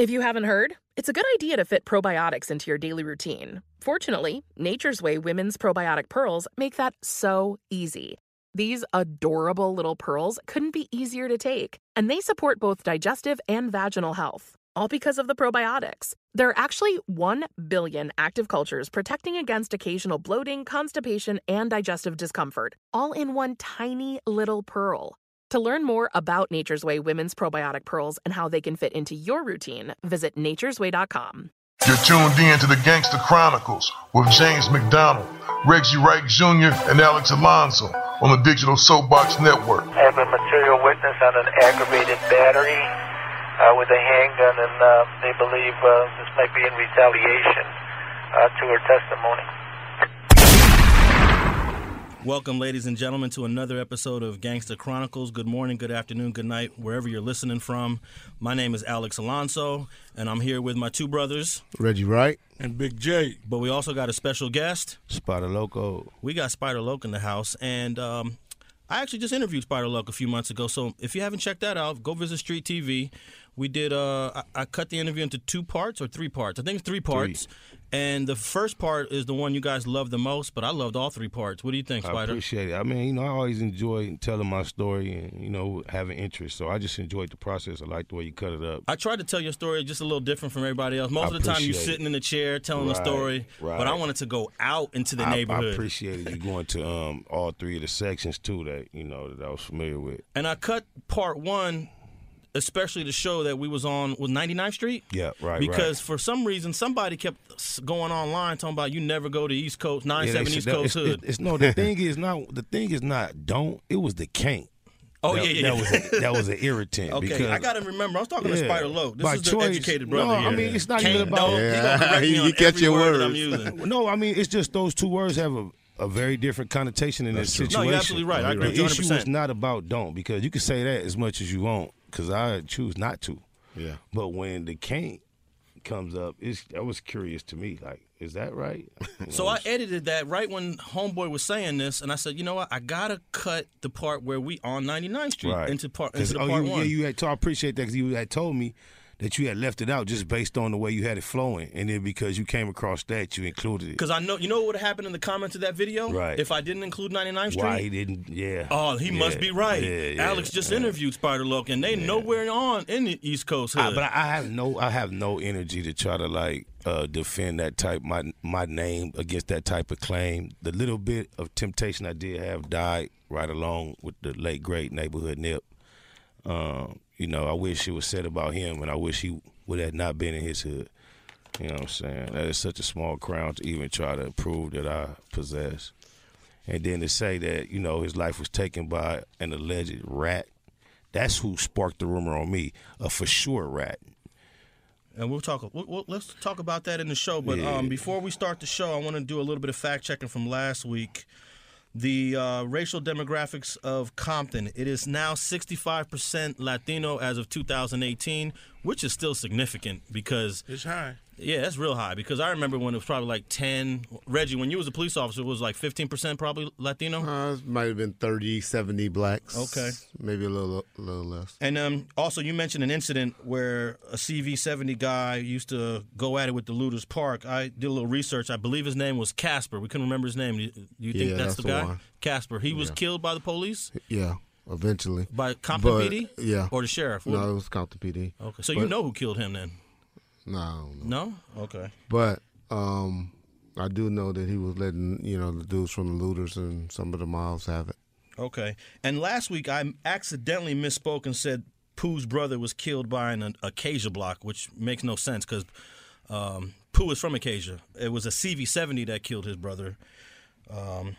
If you haven't heard, it's a good idea to fit probiotics into your daily routine. Fortunately, Nature's Way Women's Probiotic Pearls make that so easy. These adorable little pearls couldn't be easier to take, and they support both digestive and vaginal health. All because of the probiotics. There are actually 1 billion active cultures protecting against occasional bloating, constipation, and digestive discomfort, all in one tiny little pearl. To learn more about Nature's Way women's probiotic pearls and how they can fit into your routine, visit nature'sway.com. You're tuned in to the Gangster Chronicles with James McDonald, Reggie Wright Jr., and Alex Alonso on the Digital Soapbox Network. I have a material witness on an aggravated battery uh, with a handgun, and uh, they believe uh, this might be in retaliation uh, to her testimony. Welcome, ladies and gentlemen, to another episode of Gangster Chronicles. Good morning, good afternoon, good night, wherever you're listening from. My name is Alex Alonso, and I'm here with my two brothers, Reggie Wright and Big J. but we also got a special guest. Spider Loco. We got Spider Loc in the house, and um, I actually just interviewed Spider Loc a few months ago. So if you haven't checked that out, go visit Street TV. We did. Uh, I, I cut the interview into two parts or three parts. I think it's three parts. And the first part is the one you guys love the most, but I loved all three parts. What do you think, Spider? I appreciate it. I mean, you know, I always enjoy telling my story and you know having interest. So I just enjoyed the process. I like the way you cut it up. I tried to tell your story just a little different from everybody else. Most I of the time, you're sitting in the chair telling the Right, story, but I wanted to go out into the I, I neighborhood. appreciated you going to um, all three of the sections too that you know that I was familiar with. and I cut part one, especially the show that we was on with 99th Street. Yeah, right. Because for some reason, somebody kept going online talking about you never go to East Coast, right. Yeah, 97 East Coast it's, Hood. It's, it's no. The thing is not. The thing is not. Don't. It was the can't. oh, that, yeah, yeah. That was a, that was an irritant. okay, because, I got to remember. I was talking to Spider Loc. This is the choice. educated brother No, I mean, it's not Can't even about-. Yeah, me you catch your word I'm words. using. No, I mean it's just those two words have a, a very different connotation in this true. situation. No, you're absolutely right. I agree The with you issue is not about don't because you can say that as much as you want because I choose not to. Yeah. But when the can't comes up, it's that was curious to me. Like, is that right? So I edited that right when Homeboy was saying this, and I said, you know what? I gotta cut the part where we on 99th Street right into part 'Cause- into the oh, part you, one. Yeah, you had. To, I appreciate that because you had told me that you had left it out just based on the way you had it flowing, and then because you came across that, you included it. Because I know, you know what would have happened in the comments of that video? Right. If I didn't include 99th Street? Why he didn't? Yeah. Oh, he must be right. Yeah, yeah, Alex just yeah. interviewed Spider Loc, and they nowhere on in the East Coast I, but I have no, I have no energy to try to like uh, defend that type my my name against that type of claim. The little bit of temptation I did have died right along with the late great neighborhood nip. Um, you know, I wish it was said about him, and I wish he would have not been in his hood. You know what I'm saying? That is such a small crown to even try to prove that I possess. And then to say that, you know, his life was taken by an alleged rat, that's who sparked the rumor on me, a for sure rat. and we'll talk. We'll, we'll- let's talk about that in the show. But um, before we start the show, I want to do a little bit of fact checking from last week. The uh, racial demographics of Compton. It is now 65% Latino as of 2018, which is still significant because It's high. Yeah, that's real high because I remember when it was probably like 10. Reggie, when you was a police officer, it was like 15% probably Latino. Uh, it might have been 30, 70 blacks. Okay. Maybe a little, a little less. And um, also, you mentioned an incident where a CV70 guy used to go at it with the Lueders Park. I did a little research. I believe his name was Casper. We couldn't remember his name. Do you, you think Yeah, that's, that's the the guy? one. Casper. He was killed by the police. Yeah. eventually. By Compton But, PD? Yeah. Or the sheriff? No, it was Compton PD. Okay, so you know who killed him then? No, I don't know. No? Okay. But um, I do know that he was letting you know the dudes from the Lueders and some of the mobs have it. Okay. And last week I accidentally misspoke and said Pooh's brother was killed by an Acacia block, which makes no sense because um, Pooh is from Acacia. It was a CV70 that killed his brother. Um,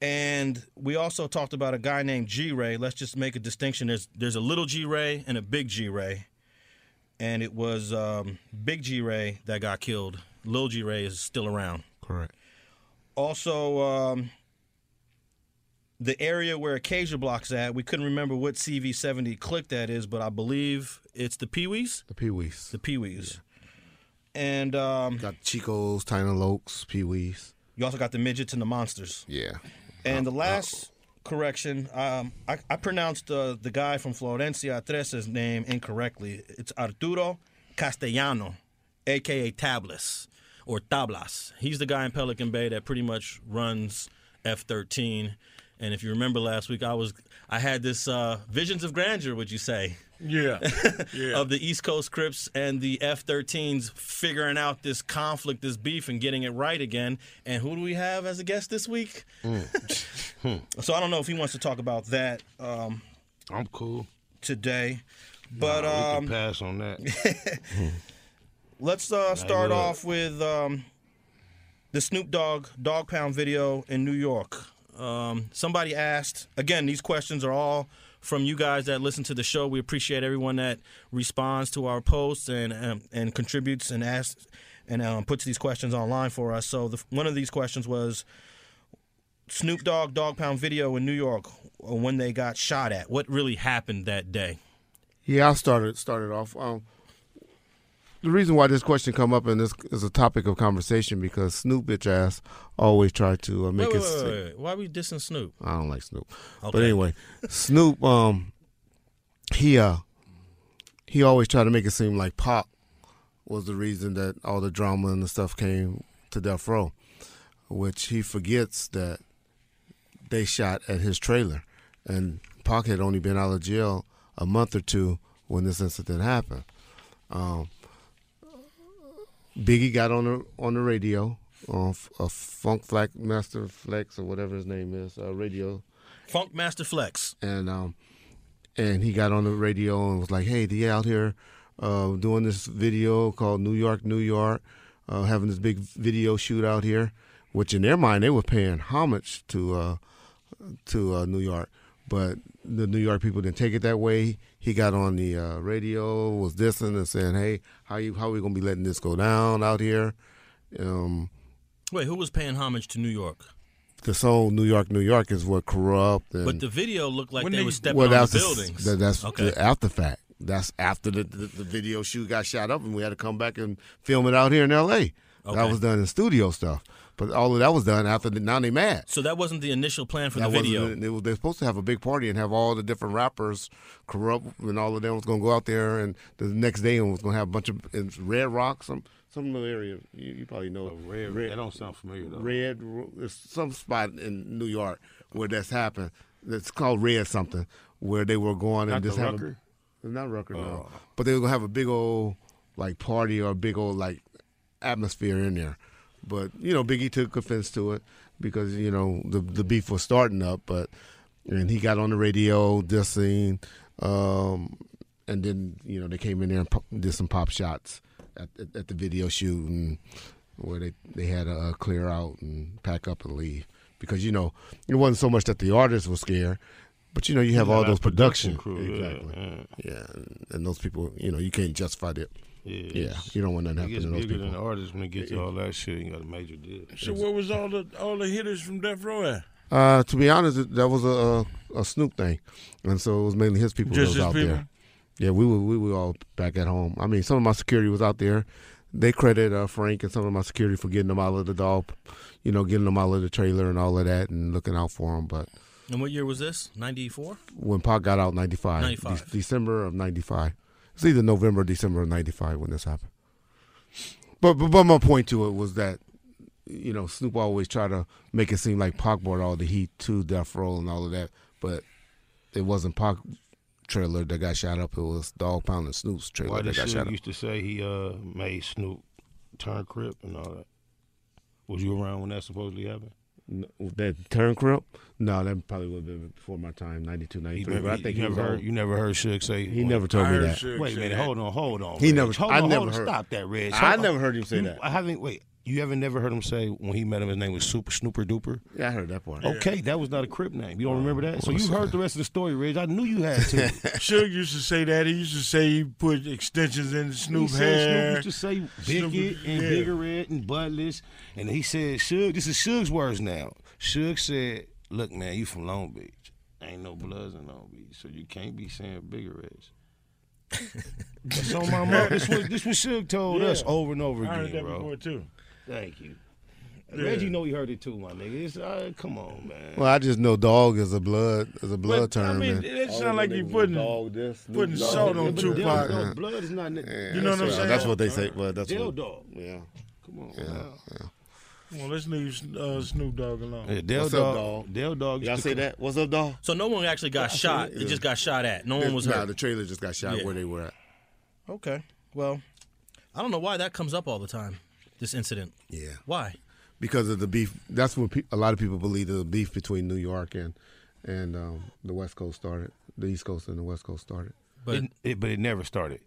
and we also talked about a guy named G Ray. Let's just make a distinction. There's there's a little G Ray and a big G Ray. And it was um, Big G Ray that got killed. Lil G Ray is still around. Correct. Also, um, the area where Acacia Block's at, we couldn't remember what CV70 click that is, but I believe it's the Pee Wees. The Pee Wees. The Pee Wees. And um, Got Chicos, Tiny Lokes, Pee Wees. you also got the midgets and the monsters. Yeah. And the last correction, um, I, I pronounced uh, the guy from Florencia Trece's name incorrectly. It's Arturo Castellano, aka Tablas or Tablas. He's the guy in Pelican Bay that pretty much runs F13. And if you remember last week, I was I had this uh, visions of grandeur, would you say? Yeah. Yeah. of the East Coast Crips and the F-13s figuring out this conflict, this beef, and getting it right again. And who do we have as a guest this week? so I don't know if he wants to talk about that um, I'm cool. today, but Nah, we um, can pass on that. let's uh, start off with um, the Snoop Dogg Dog Pound video in New York. Um, somebody asked again. These questions are all from you guys that listen to the show. We appreciate everyone that responds to our posts and um, and contributes and asks and um, puts these questions online for us. So the, one of these questions was Snoop Dogg Dog Pound video in New York uh, when they got shot at. What really happened that day? Yeah, I started started off. Um, the reason why this question come up and this is a topic of conversation because Snoop bitch ass always tried to uh, make Wait, it. wait, wait, wait. Why are we dissing Snoop? I don't like Snoop. But anyway, Snoop, um, he uh, he always tried to make it seem like Pac was the reason that all the drama and the stuff came to Death Row, which he forgets that they shot at his trailer, and Pac had only been out of jail a month or two when this incident happened. Um, Biggie got on the on the radio, on a Funk Flex Master Flex or whatever his name is, uh, radio Funk Master Flex. and um and he got on the radio and was like, "Hey, they out here uh, doing this video called New York, New York, uh, having this big video shoot out here." Which in their mind they were paying homage to uh, to uh, New York, but the New York people didn't take it that way. He got on the uh, radio, was dissing and saying, "Hey, how you how we gonna be letting this go down out here?" Um, Wait, who was paying homage to New York? the song "New York, New York" is what Kurupt. And, But the video looked like When they they- were stepping well, on the that's buildings. that, that's okay. the after fact. That's after the, the the video shoot got shot up, and we had to come back and film it out here in L.A. That was done in studio stuff, but all of that was done after. The, now they mad. so that wasn't the initial plan for that the video. wasn't. It was, they're supposed to have a big party and have all the different rappers, Kurupt, and all of them was going to go out there, and the next day and was going to have a bunch of in Red Rock, some some little area you, you probably know. Oh, red, that don't sound familiar though. Red, there's some spot in New York where that's happened. It's called Red something, where they were going Not and just the have Rucker? a, not Rucker, no. Oh. But they were gonna have a big old like party or a big old like atmosphere in there. But you know, Biggie took offense to it because you know the the beef was starting up. But and he got on the radio dissing, um, and then you know they came in there and did some pop shots at, at, at the video shoot and where they they had to uh, clear out and pack up and leave because you know it wasn't so much that the artists were scared, but you know you have You all those production production, crew, exactly, yeah. yeah, and, and those people you know you can't justify that. Yeah, Yeah, you don't want nothing It happening to those bigger than people. the artist when it gets to all that shit. You got a major deal. So where was all the all the hitters from Death Row at? Uh, to be honest, that was a, a a Snoop thing, and so it was mainly his people Just that was out people? there. Yeah, we were we were all back at home. I mean, some of my security was out there. They credit uh, Frank and some of my security for getting them out of the dog, you know, getting them out of the trailer and all of that, and looking out for them. But and what year was this? 94? when Pac got out, ninety five, 95. December of ninety five. It's either November or December of ninety five when this happened. But, but but my point to it was that you know Snoop always try to make it seem like Pac brought all the heat to Death Row and all of that, but it wasn't Pac trailer that got shot up. It was Dog Pound and Snoop's trailer Why that did got shot up. used to say he uh made Snoop turn crip and all that? Was you around when that supposedly happened? No, that turn crip? No, that probably would have been before my time, 92, 93. never, but I think you he never heard, old. you never heard Suge say He well, never told I me that. Suge Wait a minute, hold on, hold on. He Reg. never- Hold I on, never hold heard- Stop that, Reg. I on. never heard him say You- that. I haven't. Wait, you haven't never heard him say when he met him his name was Super Snooper Duper. Yeah, I heard that part. Okay, that was not a crip name. You don't remember that? So you heard the rest of the story, Reg. I knew you had to. Suge used to say that. He used to say he put extensions in Snoop he said. Snoop used to say Snoop- Bigot and yeah. Biggerette and Buttless, and he said Suge. This is Suge's words now. Suge said, "Look, man, you from Long Beach. Ain't no bloods in Long Beach, so you can't be saying Biggerettes." That's on my mom. This was this was Suge told Yeah. us over and over I heard again, that bro. before too. Thank you. Yeah. Reggie know he heard it too, my nigga. It's, uh, come on, man. Well, I just know dog is a blood is a blood But, I term. mean, and it sound like you putting putting salt on but Tupac. Dell Dog blood is not. Yeah, You know what I'm that's, saying? That's what they say. But that's Dell what, Dog. Yeah. Come on, Yeah. yeah. Well, let's leave uh, Snoop Dogg alone. Yeah, Dell What's up, Dog. dog? Dell Dog. Y'all say that? What's up, dog? So no one actually got shot. It just got shot at. No one was nah, hurt. the trailer just got shot Yeah. where they were at. Okay. Well, I don't know why that comes up all the time. This incident. Yeah. Why? Because of the beef. That's when pe- a lot of people believe the beef between New York and and um, the West Coast started. The East Coast and the West Coast started. But It, it, but it never started.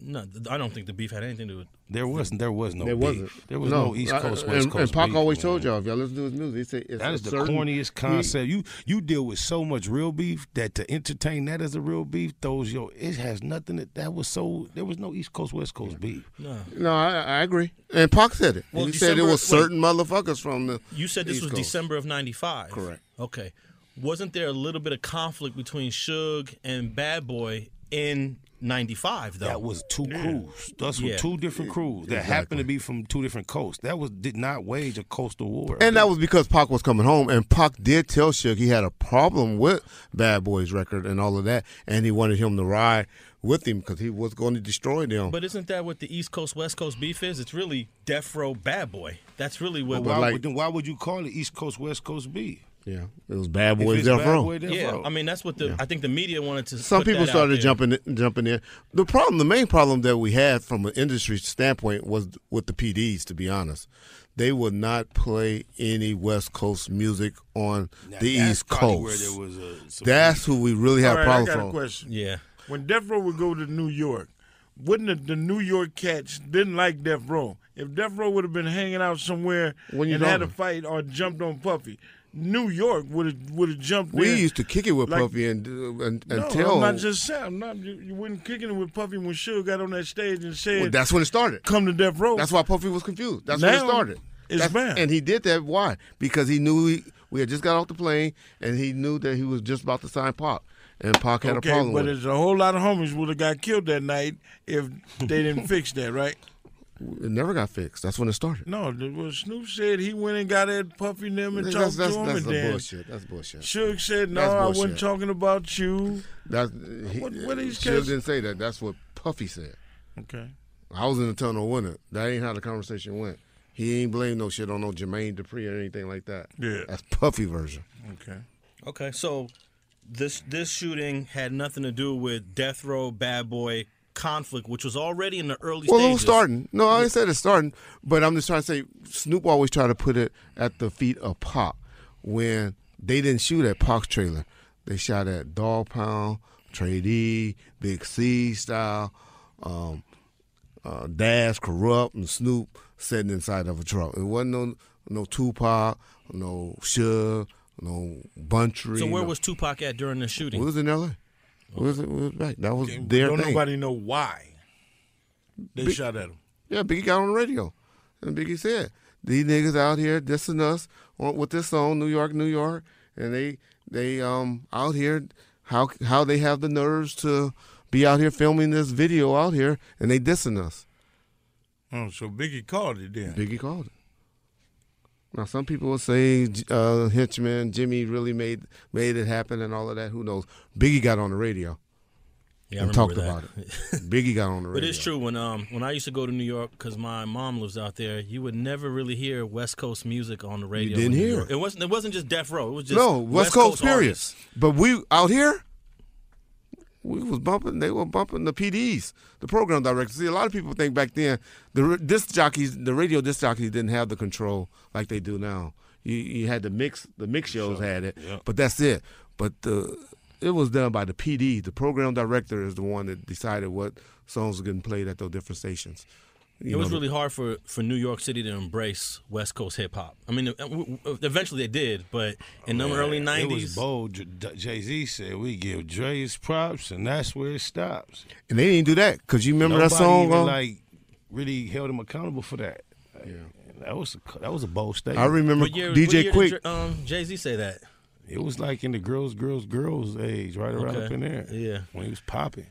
No, I don't think the beef had anything to do with. There wasn't. There was no. there beef. wasn't. There was no, East I- Coast West and, Coast. And Pac beef, always man. told y'all if y'all listen to his music, he said it's That a the certain- corniest concept. You you deal with so much real beef that to entertain that as a real beef, those yo, it has nothing. That that was so. There was no East Coast West Coast beef. No. No, I, I agree. And Pac said it. Well, he said it December- was wait. certain motherfuckers from the. You said this East was Coast. December of '95. Correct. Okay. Wasn't there a little bit of conflict between Suge and Bad Boy in '95 though? That was two crews. Those were two different crews that happened to be from two different coasts. That was did not wage a coastal war. And that was because Pac was coming home, and Pac did tell Suge he had a problem with Bad Boy's record and all of that, and he wanted him to ride with him because he was going to destroy them. But isn't that what the East Coast West Coast beef is? It's really Death Row Bad Boy. That's really what. But why, like- would, then why would you call it East Coast West Coast beef? Yeah, it was Bad If Boys it's Death Bad Row. Boy, Death yeah, Row. I mean that's what the I think the media wanted to. Some put people that started there. jumping in- jumping in. The problem, the main problem that we had from an industry standpoint was with the PDs. To be honest, they would not play any West Coast music on Now, the that's East Coast. Where there was a, That's who we really have All right, I problems got a question. Yeah. When Death Row would go to New York, wouldn't the, the New York cats didn't like Death Row? If Death Row would have been hanging out somewhere When you and had a fight or jumped on Puffy, New York would have would have jumped. We in. used to kick it with Like- Puffy and uh, and, and no, tell. I'm not just saying. I'm not. You, you wasn't kicking it with Puffy when Suge got on that stage and said, Well, that's when it started. "Come to Death Row." That's why Puffy was confused. That's when it started. it's That's- bad. And he did that. Why? Because he knew he, we had just got off the plane, and he knew that he was just about to sign Pac, and Pac had okay, a problem but with it. there's a whole lot of homies would have got killed that night if they didn't fix that, right? It never got fixed. That's when it started. No, well, Snoop said he went and got at Puffy and them and that's talked that's, to him, that's and a then bullshit. That's bullshit. Suge said, "No, I wasn't talking about you." That's he, What- what these Suge cats- didn't say that. That's what Puffy said. Okay. I was in the tunnel with it. That ain't how the conversation went. He ain't blame no shit on no Jermaine Dupri or anything like that. Yeah. That's Puffy version. Okay. Okay, so this this shooting had nothing to do with Death Row Bad Boy conflict, which was already in the early Well, stages. it was starting. No, I said it's starting, but I'm just trying to say Snoop always tried to put it at the feet of Pac when they didn't shoot at Pac's trailer. They shot at Dog Pound, Trade E, Big C style, um, uh, Daz, Kurupt, and Snoop sitting inside of a truck. It wasn't no no Tupac, no Suge, no Buntry. So where no- was Tupac at during the shooting? was in L.A. Was, we was back. That was their Don't thing. nobody know why they Big- shot at him. Yeah, Biggie got on the radio, and Biggie said, "These niggas out here dissing us on, with this song, New York, New York, and they they um out here how how they have the nerves to be out here filming this video out here, and they dissing us." Oh, so Biggie called it then. Biggie called it. Now, some people will say uh, Henchman, Jimmy really made made it happen, and all of that. Who knows? Biggie got on the radio. Yeah, and talked that. about it. Biggie got on the radio. But it's true when um when I used to go to New York because my mom lives out there, you would never really hear West Coast music on the radio. You didn't hear it. it. wasn't. It wasn't just Death Row. It was just no West, Coast, period. artists. But we out here, we was bumping. They were bumping the PDs, the program directors. See, a lot of people think back then the disc jockeys, the radio disc jockeys didn't have the control like they do now. You you had the mix, the mix shows had it, but that's it. But the it was done by the PD. The program director is the one that decided what songs were getting played at those different stations. You It was really hard for, for New York City to embrace West Coast hip hop. I mean, uh, w- w- eventually they did, but in the Man, early It was nineties, bold. Jay Z said we give Dre his props, and that's where it stops. and they didn't do that because you remember Nobody that song. even, uh, like really held him accountable for that. Yeah, that was a, that was a bold statement. I remember year, DJ Quik. Um, Jay Z say that? It was like in the girls, girls, girls age, right around Okay. up in there. Yeah. when he was popping.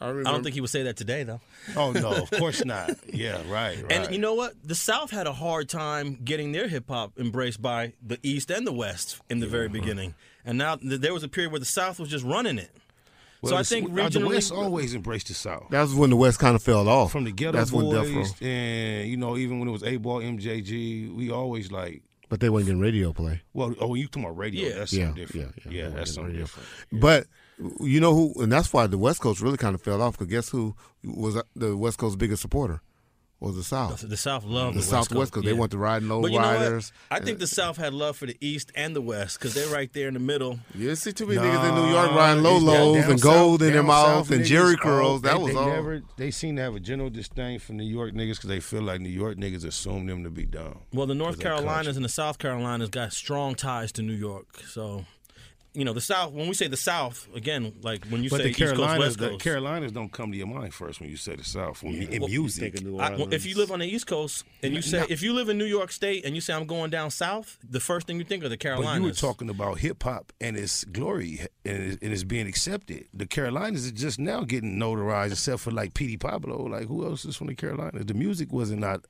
I remember. I don't think he would say that today, though. Oh no, of course not. Yeah, right, right. And you know what? The South had a hard time getting their hip hop embraced by the East and the West in the very beginning. And now th- there was a period where the South was just running it. Well, so I think uh, the West always embraced the South. That was when the West kind of fell off. From the Ghetto That's when Death Row. Boys, and you know, even when it was 8Ball, MJG, we always like. But they wasn't getting radio play. Well, oh, you talking about radio? Yeah. That's Yeah, something different. yeah, yeah, yeah that's wasn't something radio. different. But you know who, and that's why the West Coast really kind of fell off. Because guess who was the West Coast's biggest supporter? Was the South. the South loved The the, Southwest West because they want to ride low But you know riders. what? I think the South had love for the East and the West because they're right there in the middle. You see too many Nah, niggas in New York riding it's down- lolos down and south- gold in their down mouth and jerry oh, curls. that they, was they all. Never, they seem to have a general disdain for New York niggas because they feel like New York niggas assume them to be dumb. Well, the North they're Carolinas and the South Carolinas got strong ties to New York. So, you know, the South. When we say the South, again, like when you But say the East Coast, Carolinas, West the Carolinas don't come to your mind first when you say the South. When, in Well, music, New I, well, if you live on the East Coast and you say, Now- if you live in New York State and you say I'm going down south, the first thing you think of the Carolinas. But you were talking about hip hop and its glory and it's, and it's being accepted. The Carolinas is just now getting notarized, except for like Petey Pablo. Like who else is from the Carolinas? The music wasn't not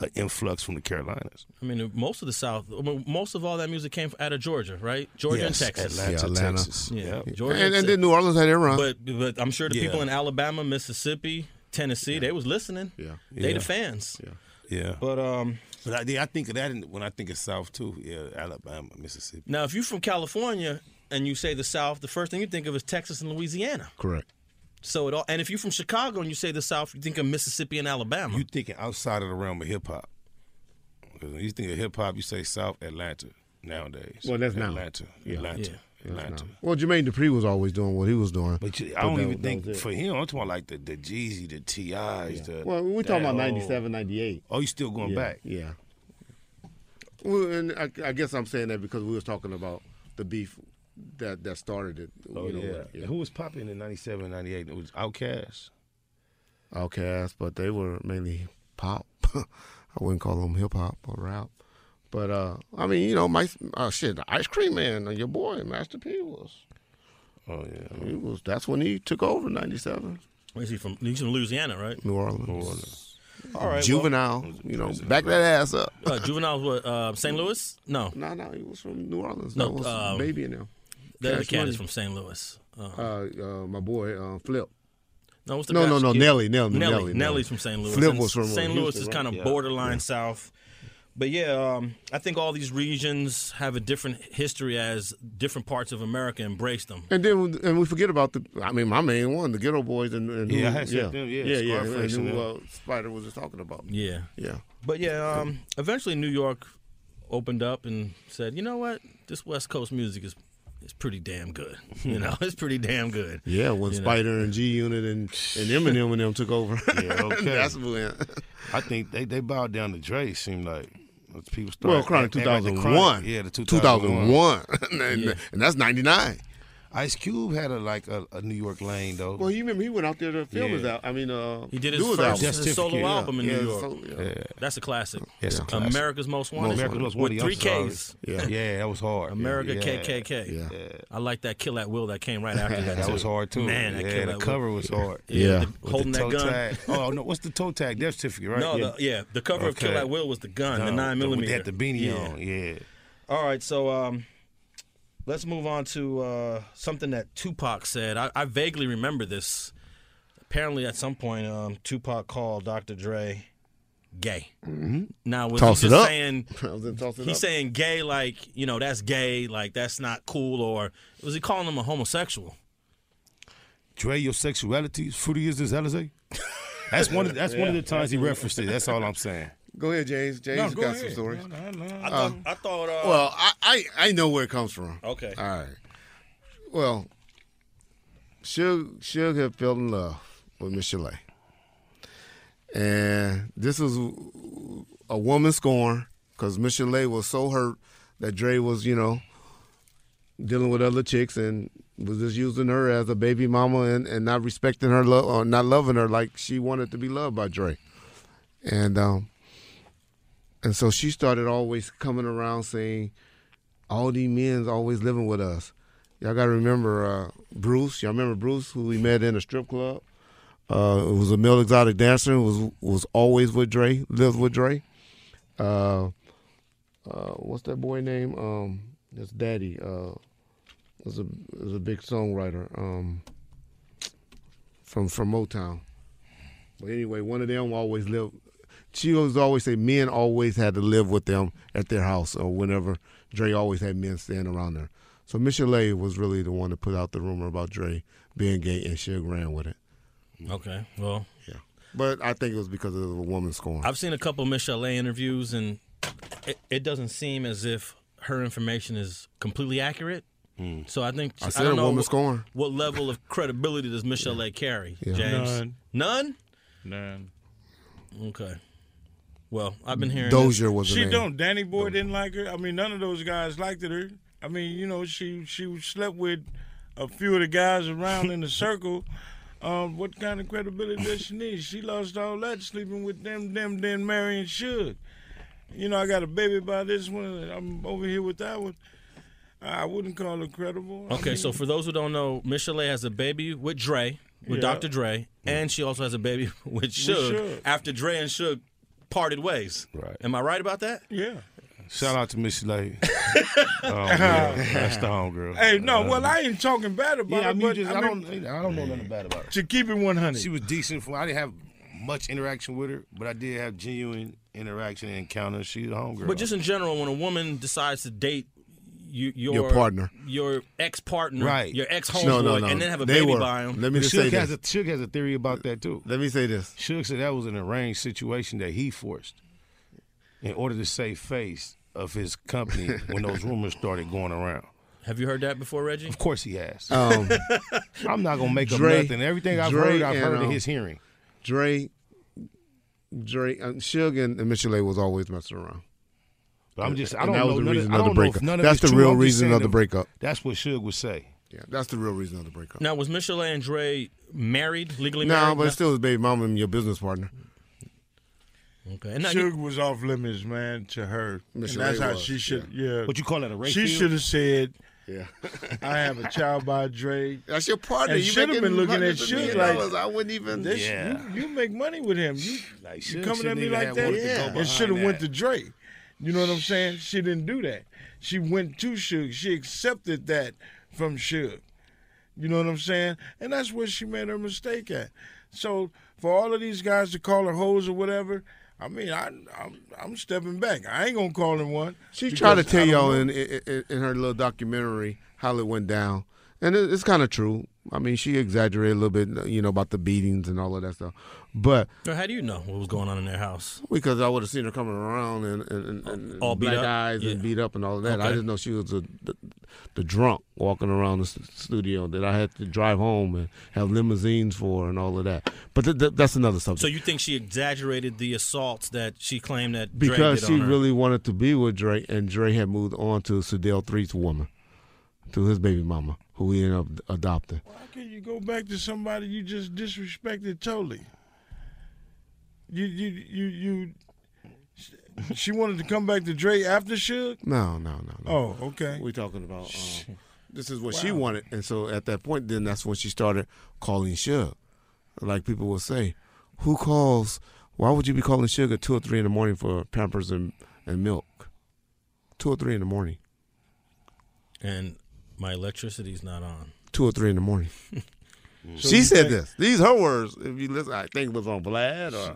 an influx from the Carolinas. I mean, most of the South, most of all that music came out of Georgia, right? Georgia Yes, and Texas. Atlanta, Yeah, Atlanta. Texas. Yeah, Yep. Georgia and, and Tex- then New Orleans had their run. But but I'm sure the Yeah. people in Alabama, Mississippi, Tennessee, they was listening. Yeah. They Yeah. the fans. Yeah, yeah. But um, but I, yeah, I think of that when I think of South too. Yeah, Alabama, Mississippi. now if you're from California and you say the South, the first thing you think of is Texas and Louisiana. Correct. So it all, and if you're from Chicago and you say the South, you think of Mississippi and Alabama. You thinking outside of the realm of hip hop? Because when you think of hip hop, you say South Atlanta nowadays. Well, that's now. Atlanta, Yeah. Atlanta, Yeah. Atlanta. Well, Jermaine Dupri was always doing what he was doing. But you, I But don't that- even think for him. I'm talking about like the the Jeezy, the T.I.'s. The, Well, we're talking about 97, 98. Oh, you still going yeah, back? Yeah. Well, and I, I guess I'm saying that because we was talking about the beef that that started it. Oh you know, yeah. with- And Who was popping in 97, 98? It was Outkast. Outkast, but they were mainly pop. I wouldn't call them hip hop or rap. But uh, I mean, you know, my uh, shit, the Ice Cream Man, uh, your boy Master P was. Oh yeah. He was. That's when he took over '97, Where's he from? He's from Louisiana, right? New Orleans. New Orleans. All right. Juvenile, you know, back that ass up. Uh, Juvenile was what? Uh, St. Louis? No, No, no, he was from New Orleans. No, that was um, baby in there. The other cat Money. is from St. Louis. Uh, Uh, uh, my boy uh, Flip. no, what's the No, guy's- no, no. Nelly, Nelly, Nelly, Nelly, Nelly's from St. Louis. Flip was from, St. Louis Houston, is kind of Yeah. borderline south. But yeah, um, I think all these regions have a different history as different parts of America embrace them. And then and we forget about the. I mean, my main one, the Geto Boys, and, and Yeah, who- had said them, yeah, yeah, yeah, Scarface and and who uh, Spider was just talking about. Yeah, Yeah, but yeah, um, eventually New York opened up and said, you know what, this West Coast music is is pretty damn good. You know, it's pretty damn good. yeah. When You know. Spider and G Unit and and Eminem and them took over. Yeah, okay. That's when. I think they, they bowed down to Dre. Seemed like Once people started. Well, Chronic act- act like the 2001. Chronic. Yeah, the 2001. 2001. and, Yeah. and that's 99. Ice Cube had a like a, a New York lane though. Well, you remember he went out there to film Yeah. his out. I mean, uh, He did his his first album. His solo yeah. album in Yeah, New York. so- yeah. yeah, That's a classic. It's a classic. America's Most Wanted. America's Most with Wanted. three Ks. Yeah. yeah, that was hard. America yeah. KKK. Yeah. I like that Kill at Will that came right after that. That too. was hard too. Man, that yeah, Kill the cover Will. was hard. Yeah. the- holding that gun. tag. Oh no, what's the toe tag? Death certificate, right? No, yeah. the, yeah, the cover of Kill Okay. at Will was the gun, the No, nine with millimeter. Had the beanie on. Yeah. All right, so um, let's move on to uh, something that Tupac said. I, I vaguely remember this. apparently at some point, um, Tupac called Dr. Dre gay. Now was Toss he it just up. saying he's up. saying gay like you know that's gay like that's not cool or was he calling him a homosexual? Dre, your sexuality is fruity as this Alizé. That's one. Of, that's one of the times he referenced it. That's all I'm saying. Go ahead, James. James No, has go got ahead. some stories. No, no, no. I thought I thought uh, Well, I, I I know where it comes from. okay. All right. Well, Suge Suge had fell in love with Michel'le, and this was a woman scorn because Michel'le was so hurt that Dre was, you know, dealing with other chicks and was just using her as a baby mama and, and not respecting her love or not loving her like she wanted to be loved by Dre, and um, and so she started always coming around saying all these men's always living with us. Y'all got to remember uh, Bruce. Y'all remember Bruce, who we met in a strip club. Uh, it was a male exotic dancer. who Was was always with Dre. Lived with Dre. Uh, uh, what's that boy name? Um, his daddy. Uh, was a was a big songwriter. Um, from from Motown. But anyway, one of them always lived. She was always say men always had to live with them at their house or whenever Dre always had men staying around there. So Michel'le was really the one to put out the rumor about Dre being gay, and she ran with it. Okay. Well, Yeah, but I think it was because of a woman scorn. I've seen a couple Michelle interviews, and it, it doesn't seem as if her information is completely accurate. Hmm. So I think I said don't a know woman what, scorn. what level of credibility does Michelle carry, Yeah. James? None. None. None. Okay. Well, I've been hearing. Dozier was She name. don't. Danny Boy didn't like her. I mean, none of those guys liked her. I mean, you know, she she slept with a few of the guys around in the circle. Um, what kind of credibility does she need? She lost all that sleeping with them, them, then marrying Suge. You know, I got a baby by this one. and I'm over here with that one. I wouldn't call her credible. I Okay, mean, so for those who don't know, Michelle has a baby with Dre, with Yeah. Dr. Dre, and she also has a baby with Suge, Suge. after Dre and Suge parted ways. Right. Am I right about that? yeah. Shout out to Miss Lay. oh, yeah. That's the homegirl. Hey, no, Uh, well, I ain't talking bad about yeah, I her, mean, but just, I, I don't, I don't know nothing bad about her. to keep it 100. She was decent. For, I didn't have much interaction with her, but I did have genuine interaction and encounters. She's a homegirl. But just in general, when a woman decides to date you, your, Your partner. your ex partner, Right. your ex homeboy, no, no, no. and then have a they baby were. by him. Let me But just say Suge has, a, this. Suge has a theory about that too. Let me say this. Suge said that was an arranged situation that he forced in order to save face of his company when those rumors started going around. Have you heard that before, Reggie? Of course he has. Um, I'm not gonna make up Dre- nothing. Everything I've Dre heard, I've and, heard in um, his hearing. Dre, Dre, uh, Suge and, and Miss was always messing around. But I'm just, I don't that know. was the none of- reason of the don't know if breakup. That's the real reason of the breakup. That's what Suge would say. Yeah, that's the real reason of the breakup. Now, was Michelle and Dre married, legally No, married? but it's still his baby mama and your business partner. Okay. And now Suge you, was off limits, man, to her. Miss and that's Sheree how was, she should, yeah. What you call that a race? she should have said, Yeah, I have a child by Dre. that's your partner. And you should have been looking at hundreds Suge like- I wouldn't even. This, Yeah. you, you make money with him. You, Like, you coming at me like that? wanted to go Yeah. And behind should have went to Dre. You know what I'm saying? She didn't do that. She went to Suge. She accepted that from Suge. You know what I'm saying? And that's where she made her mistake at. So for all of these guys to call her hoes or whatever, I mean, I, I'm I'm stepping back. I ain't gonna call him one. She tried to tell y'all in, in in her little documentary how it went down, and it, it's kind of true. I mean, she exaggerated a little bit, you know, about the beatings and all of that stuff. But how do you know what was going on in their house? because I would have seen her coming around and and, and, All beat black up? eyes Yeah. and beat up and all of that, I Okay. didn't know she was a, the, the drunk walking around the studio that I had to drive home and have limousines for and all of that. But th- th- that's another subject. So you think she exaggerated the assaults that she claimed that Dre because did she on her? really wanted to be with Dre, and Dre had moved on to Sedale Threatt's woman, to his baby mama, who we ended up adopting. Why can you go back to somebody you just disrespected totally? You you you you. She wanted to come back to Dre after Suge. No, no, no, no. Oh, okay. We're talking about. Um, this is what she wanted, and so at that point, then that's when she started calling Suge. Like people will say, "Who calls? Why would you be calling Suge at two or three in the morning for Pampers and and milk? Two or three in the morning. and my electricity's not on. Two or three in the morning. Mm. So she said think- this. These her words. If you listen, I think it was on Vlad or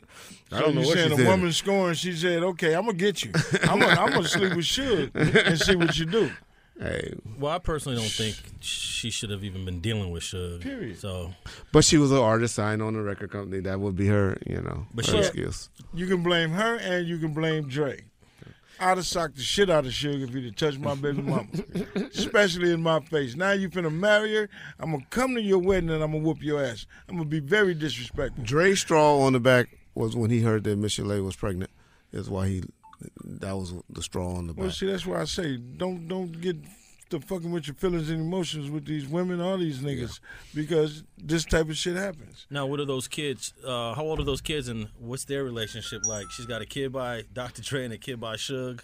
I don't know you what she saying said. a woman scoring? She said, "Okay, I'm gonna get you. I'm gonna, I'm gonna sleep with Suge and see what you do." Hey, Well, I personally don't think she should have even been dealing with Suge. Period. So, but she was an artist signed on a record company. That would be her, you know, But her she- excuse. You can blame her and you can blame Dre. I'd have socked the shit out of Suge if have touched my baby mama, especially in my face. Now you finna marry her. I'm gonna come to your wedding and I'm gonna whoop your ass. I'm gonna be very disrespectful. Dre straw on the back was when he heard that Michelle was pregnant. Is why he that was the straw on the back. Well, see, that's why I say don't don't get to fucking with your feelings and emotions with these women all these niggas because this type of shit happens. now what are those kids? Uh, how old are those kids, and what's their relationship like? She's got a kid by Dr. Dre and a kid by Suge.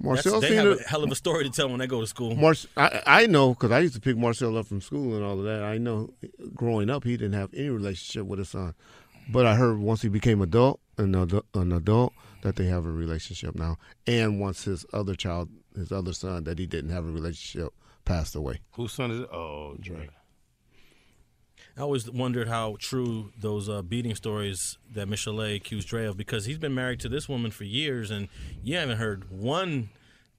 That's, Marcel they have her- a hell of a story to tell when they go to school. Mar- I, I know because I used to pick Marcel up from school and all of that. I know growing up he didn't have any relationship with his son, but I heard once he became adult an adult, an adult that they have a relationship now. And once his other child, his other son that he didn't have a relationship, passed away. Whose son is it? Oh, Dre. I always wondered how true those uh, beating stories that Michelle accused Dre of because he's been married to this woman for years and you haven't heard one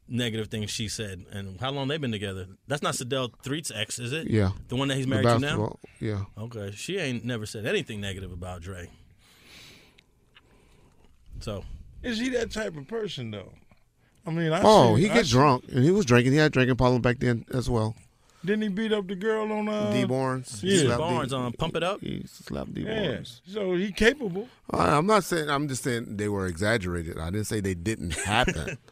negative thing she said. And how long they've been together? That's not Sedale Threatt's ex, is it? Yeah, The one that he's married to now? Yeah, Okay. She ain't never said anything negative about Dre. So, Is he that type of person though? I mean, I oh, see- he I gets see- drunk and he was drinking. He had drinking problem back then as well. Didn't he beat up the girl on uh, Dee Barnes, yeah. He Barnes on Pump It Up. He slapped D Yeah, Barnes. so he capable. I'm not saying. I'm just saying they were exaggerated. I didn't say they didn't happen.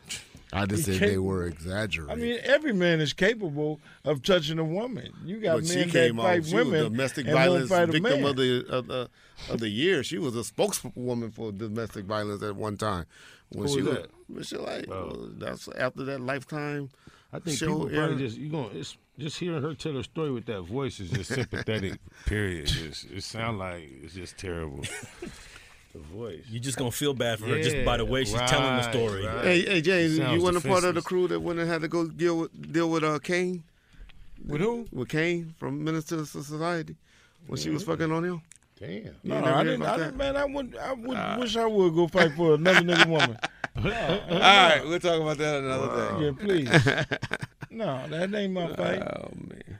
I just He said they were exaggerated. I mean, every man is capable of touching a woman. You got but she men came that off. fight She was women domestic and won't violence fight a victim man. of the of the of the year. She was a spokeswoman for domestic violence at one time. When Who she was was Michelle, A. Oh. Well, that's after that lifetime. I think show people era. probably just you going it's just hearing her tell her story with that voice is just sympathetic. period. Just, it sounds like it's just terrible. the voice. You just gonna feel bad for her just by the way she's telling the story. right. Hey, hey, James, you wasn't a part of the crew that went and had to go deal with deal with uh, Kane With who? with Kane from Ministers of Society when she was fucking on him. Damn. You No, I didn't. I didn't. Man, I would. I would wish I would go fight for another nigga woman. All right, we'll talk about that another day. Yeah, please. no, that ain't my fight. Oh man.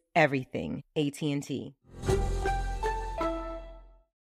everything. AT&T.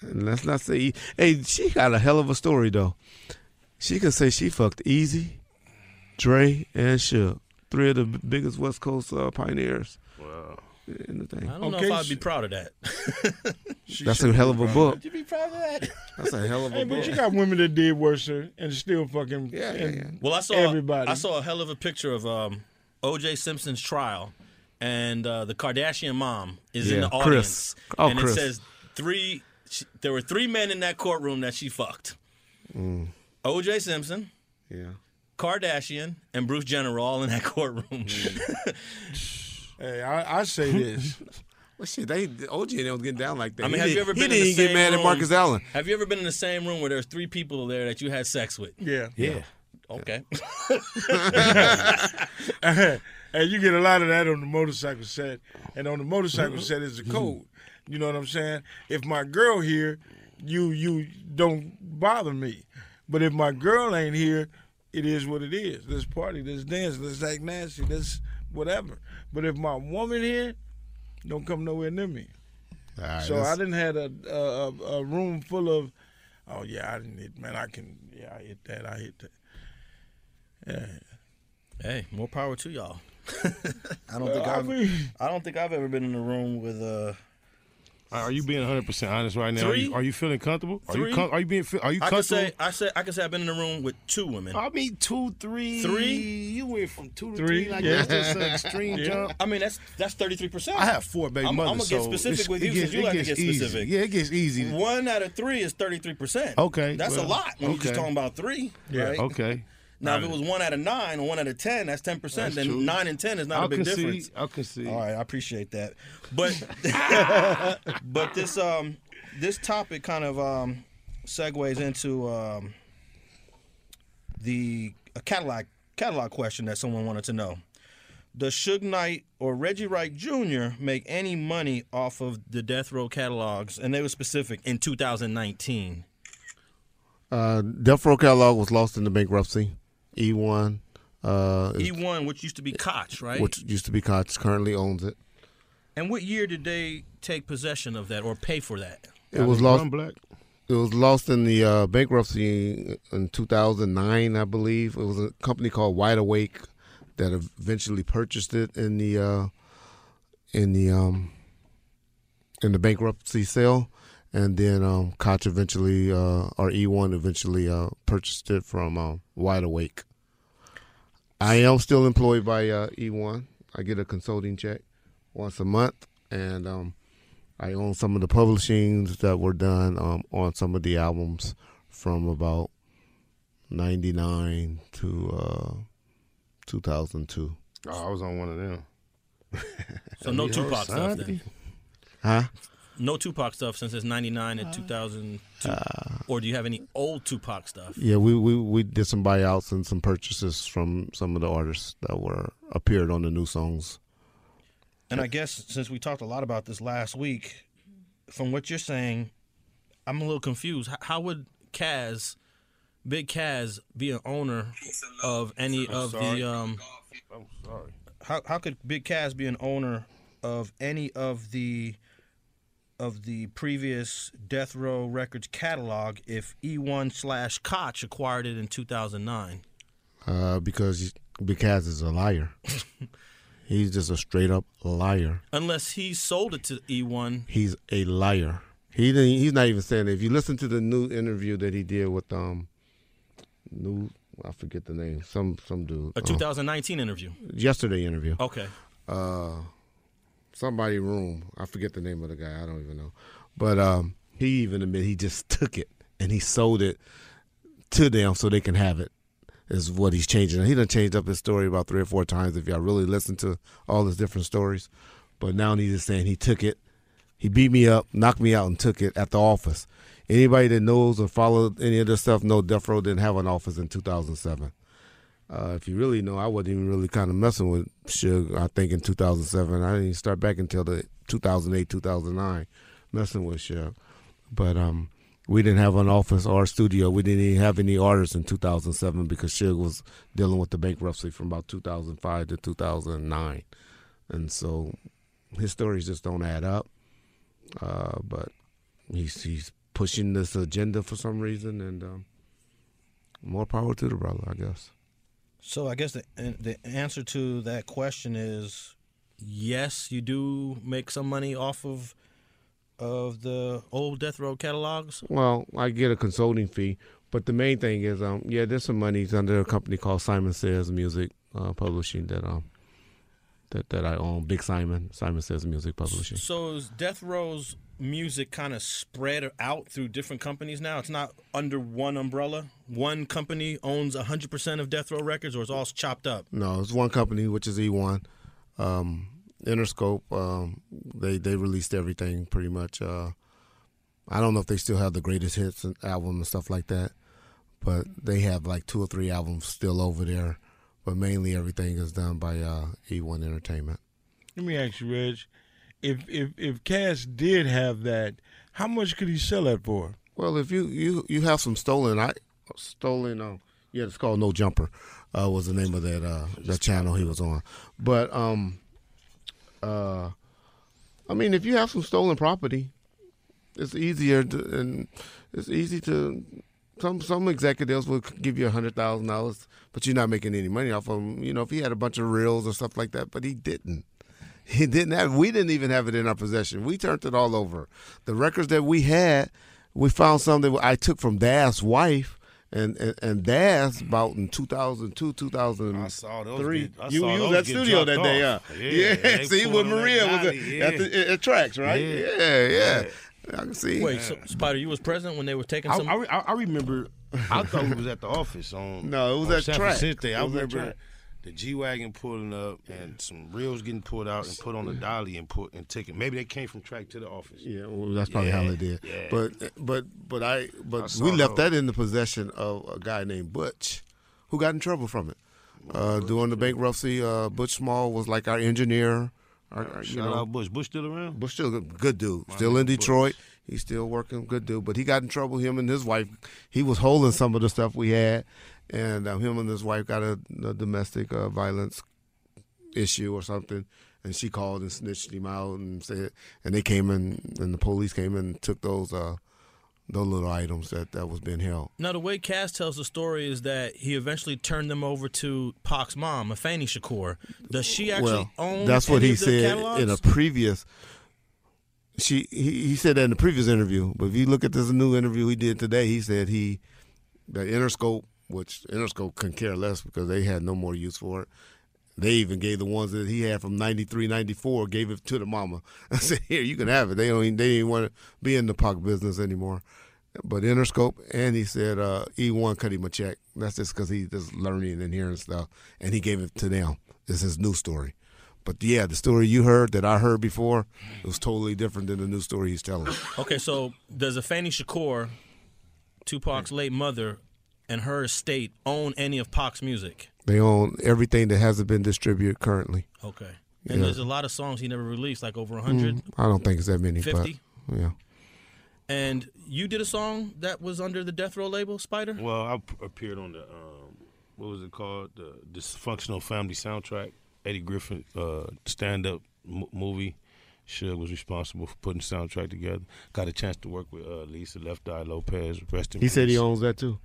And let's not say, hey, she got a hell of a story though. She could say she fucked Eazy, Dre, and Suge, three of the biggest West Coast uh, pioneers. Wow. in the thing. I don't know Okay, if I'd be proud of that. That's a hell of a book. Would you be proud of that? That's a hell of Hey, a but you got women that did worse sir, and still fucking Yeah, yeah, yeah. Well, I saw everybody. I saw a hell of a picture of um, O.J. Simpson's trial, and uh, the Kardashian mom is in Yeah, the Kris. audience, Oh, and Kris. it says three. She, there were three men in that courtroom that she fucked: Mm, O.J. Simpson, yeah. Kardashian, and Bruce Jenner were all in that courtroom. Mm. Hey, I, I say this. Well, shit, they OJ don't get down like that. I mean, he have did, you ever been? he been didn't in the even get mad room? at Marcus Allen. Have you ever been in the same room where there's three people there that you had sex with? Yeah. Yeah. Okay. and you get a lot of that on the motorcycle set. And on the motorcycle set is the code. You know what I'm saying? If my girl here, you you don't bother me. But if my girl ain't here, it is what it is. Let's party, let's dance, let's act nasty, let's whatever. But if my woman here, don't come nowhere near me. All right, so let's- I didn't had a, a a room full of, oh yeah, I didn't hit man. I can yeah, I hit that, I hit that. Yeah. Hey, more power to y'all. I don't Uh, think I I've, mean- I don't think I've ever been in a room with uh Are you being 100 percent honest right now? Are you, are you feeling comfortable? Are you com- are you being are you I can say I say I can say I've been in a room with two women. I mean two, three, Three? You went from two to Three, three. Like yeah. that's just an extreme Yeah. jump. I mean that's that's thirty three percent. I have four baby I'm, mothers. I'm gonna get specific it's- with you because you it like to gets get easy. specific. Yeah, it gets easy. One out of three is thirty three percent. Okay, that's a lot when you're just talking about three. Right? Okay. Now, if it was one out of nine or one out of ten, that's ten percent. Then true. nine and ten is not I'll a big concede. difference. I can see. All right, I appreciate that. But but this um this topic kind of um segues into um the a catalog catalog question that someone wanted to know. Does Suge Knight or Reggie Wright Jr. make any money off of the Death Row catalogs? And they were specific in 2019. Uh, Death Row catalog was lost in the bankruptcy. E1, uh, E1, which used to be Koch, right? which used to be Koch, currently owns it. And what year did they take possession of that or pay for that? It was lost. It was lost in the uh, bankruptcy in 2009, I believe. It was a company called Wide Awake that eventually purchased it in the uh, in the um, in the bankruptcy sale, and then um, Koch eventually uh, or E1 eventually uh, purchased it from uh, Wide Awake. I am still employed by uh, E1. I get a consulting check once a month, and um, I own some of the publishings that were done um, on some of the albums from about '99 to uh, 2002. Oh, I was on one of them. So no Yo, Tupac stuff then. Huh? No Tupac stuff since it's 99 and 2002. or do you have any old Tupac stuff? Yeah, we, we we did some buyouts and some purchases from some of the artists that were appeared on the new songs. And I guess since we talked a lot about this last week, from what you're saying, I'm a little confused. How would Kaz, Big Kaz, be an owner of any I'm of sorry. the? Um, I'm sorry. how how could Big Kaz be an owner of any of the of the previous Death Row Records catalog if E1 slash Koch acquired it in 2009? Uh, because Kaz is a liar. He's just a straight up liar. Unless he sold it to E E1. He's a liar. He didn't, he's not even saying it. If you listen to the new interview that he did with um new I forget the name some some dude A uh, 2019 interview. yesterday interview. Okay. Uh, somebody room. I forget the name of the guy. I don't even know. But um, he even admitted he just took it and he sold it to them so they can have it. Is what he's changing. He done changed up his story about three or four times. If y'all really listen to all his different stories, but now he's just saying he took it. He beat me up, knocked me out, and took it at the office. Anybody that knows or followed any of this stuff know Death Row didn't have an office in 2007. Uh, if you really know, I wasn't even really kind of messing with Suge. I think in 2007, I didn't even start back until the 2008, 2009, messing with Suge. But um, we didn't have an office or a studio. We didn't even have any artists in 2007 because Suge was dealing with the bankruptcy from about 2005 to 2009, and so his stories just don't add up. Uh, but he's he's pushing this agenda for some reason, and um, more power to the brother, I guess. So I guess the the answer to that question is yes, you do make some money off of of the old Death Row catalogs. Well, I get a consulting fee, but the main thing is, um, yeah, there's some money's under a company called Simon Says Music uh, Publishing that um that that I own. Big Simon, Simon Says Music Publishing. So is Death Row's music kind of spread out through different companies now? It's not under one umbrella. One company owns 100% of Death Row Records, or it's all chopped up. No, it's one company, which is E1. Um, Interscope, um, they they released everything pretty much. Uh, I don't know if they still have the greatest hits and album and stuff like that, but they have like two or three albums still over there. But mainly everything is done by uh, E1 Entertainment. Let me ask you, Reg. If if if Cass did have that, how much could he sell it for? Well, if you you you have some stolen, I stolen. Uh, yeah, it's called No Jumper. Uh, was the name of that uh, that channel he was on. But um, uh, I mean, if you have some stolen property, it's easier to, and it's easy to. Some some executives will give you a hundred thousand dollars, but you're not making any money off of them. You know, if he had a bunch of reels or stuff like that, but he didn't. He didn't have. We didn't even have it in our possession. We turned it all over. The records that we had, we found something that I took from Daz's wife, and and, and Daz's about in 2002, 2003. I saw those get- I you saw you those was at studio that dropped day, off. huh? Yeah, they see, pulled with Maria was dolly, at, at the at tracks, right? Yeah. Yeah, yeah. I can see. Wait, so, Spider, you was present when they were taking I, some. I, I I remember. I thought we was at the office on. No, it was on at San track. Vicente. I It was at remember track. The G wagon pulling up and some reels getting pulled out and put on the dolly and put and taken. Maybe they came from track to the office. Yeah, well, that's probably how Yeah, they did. yeah. But but but I I but saw we left those. that in the possession of a guy named Butch, who got in trouble from it. Uh, during the bankruptcy, uh, Butch Small was like our engineer. Our, our, you Shout know, out Bush. Bush still around? Bush still a good dude, My still in. Detroit. He's still working, good dude. But he got in trouble. Him and his wife, he was holding some of the stuff we had, and um, him and his wife got a, a domestic uh, violence issue or something. And she called and snitched him out and said, and they came in, and the police came in and took those uh, those little items that that was being held. Now, the way Cass tells the story is that he eventually turned them over to Pac's mom, Afeni Shakur. Does she actually well, own? that's what he said catalogs? in a previous. She he, he said that in the previous interview, but if you look at this new interview he did today, he said he the Interscope, which Interscope couldn't care less because they had no more use for it. They even gave the ones that he had from 93, 94, gave it to the mama. I said, "Here, you can have it." They don't. Even, they didn't want to be in the Pac business anymore. But Interscope, and he said uh, E1 cut him a check. That's just because he's just learning and hearing stuff, and he gave it to them. It's his new story. But yeah, the story you heard that I heard before it was totally different than the new story he's telling. Okay, so does Afeni Shakur, Tupac's late mother, and her estate own any of Pac's music? They own everything that hasn't been distributed currently. Okay. And Yeah. there's a lot of songs he never released, like over 100. Mm, I don't think it's that many, 50? but yeah. And you did a song that was under the Death Row label, Spider? Well, I p- appeared on the um, what was it called? The Dysfunktional Family soundtrack. Eddie Griffin uh, stand-up m- movie. Suge was responsible for putting the soundtrack together. Got a chance to work with uh, Lisa Left Eye Lopes. Rest in He said he owns that too.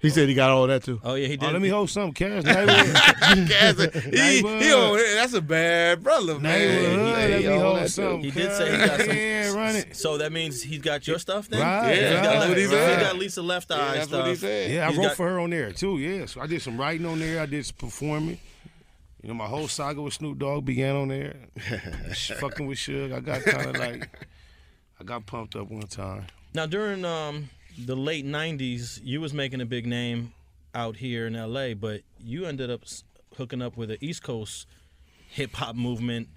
He said he got all that too. Oh yeah, he did. Oh, let me hold something, Cash. Cass, he, Neighborhood. he own. That's a bad brother, man. Neighborhood, He- let he me hold that, too. He did say he got some. Yeah, run it. So that means he's got your stuff then? Right, Yeah, right, he got, that's what he he got Lisa Left Eye Yeah, that's stuff. what he said. Yeah, I He's wrote got- for her on there too. Yeah, so I did some writing on there. I did some performing. You know, my whole saga with Snoop Dogg began on there. Fucking with Suge, I got kind of like, I got pumped up one time. Now during um, the late '90s, you was making a big name out here in LA, but you ended up hooking up with the East Coast hip hop movement.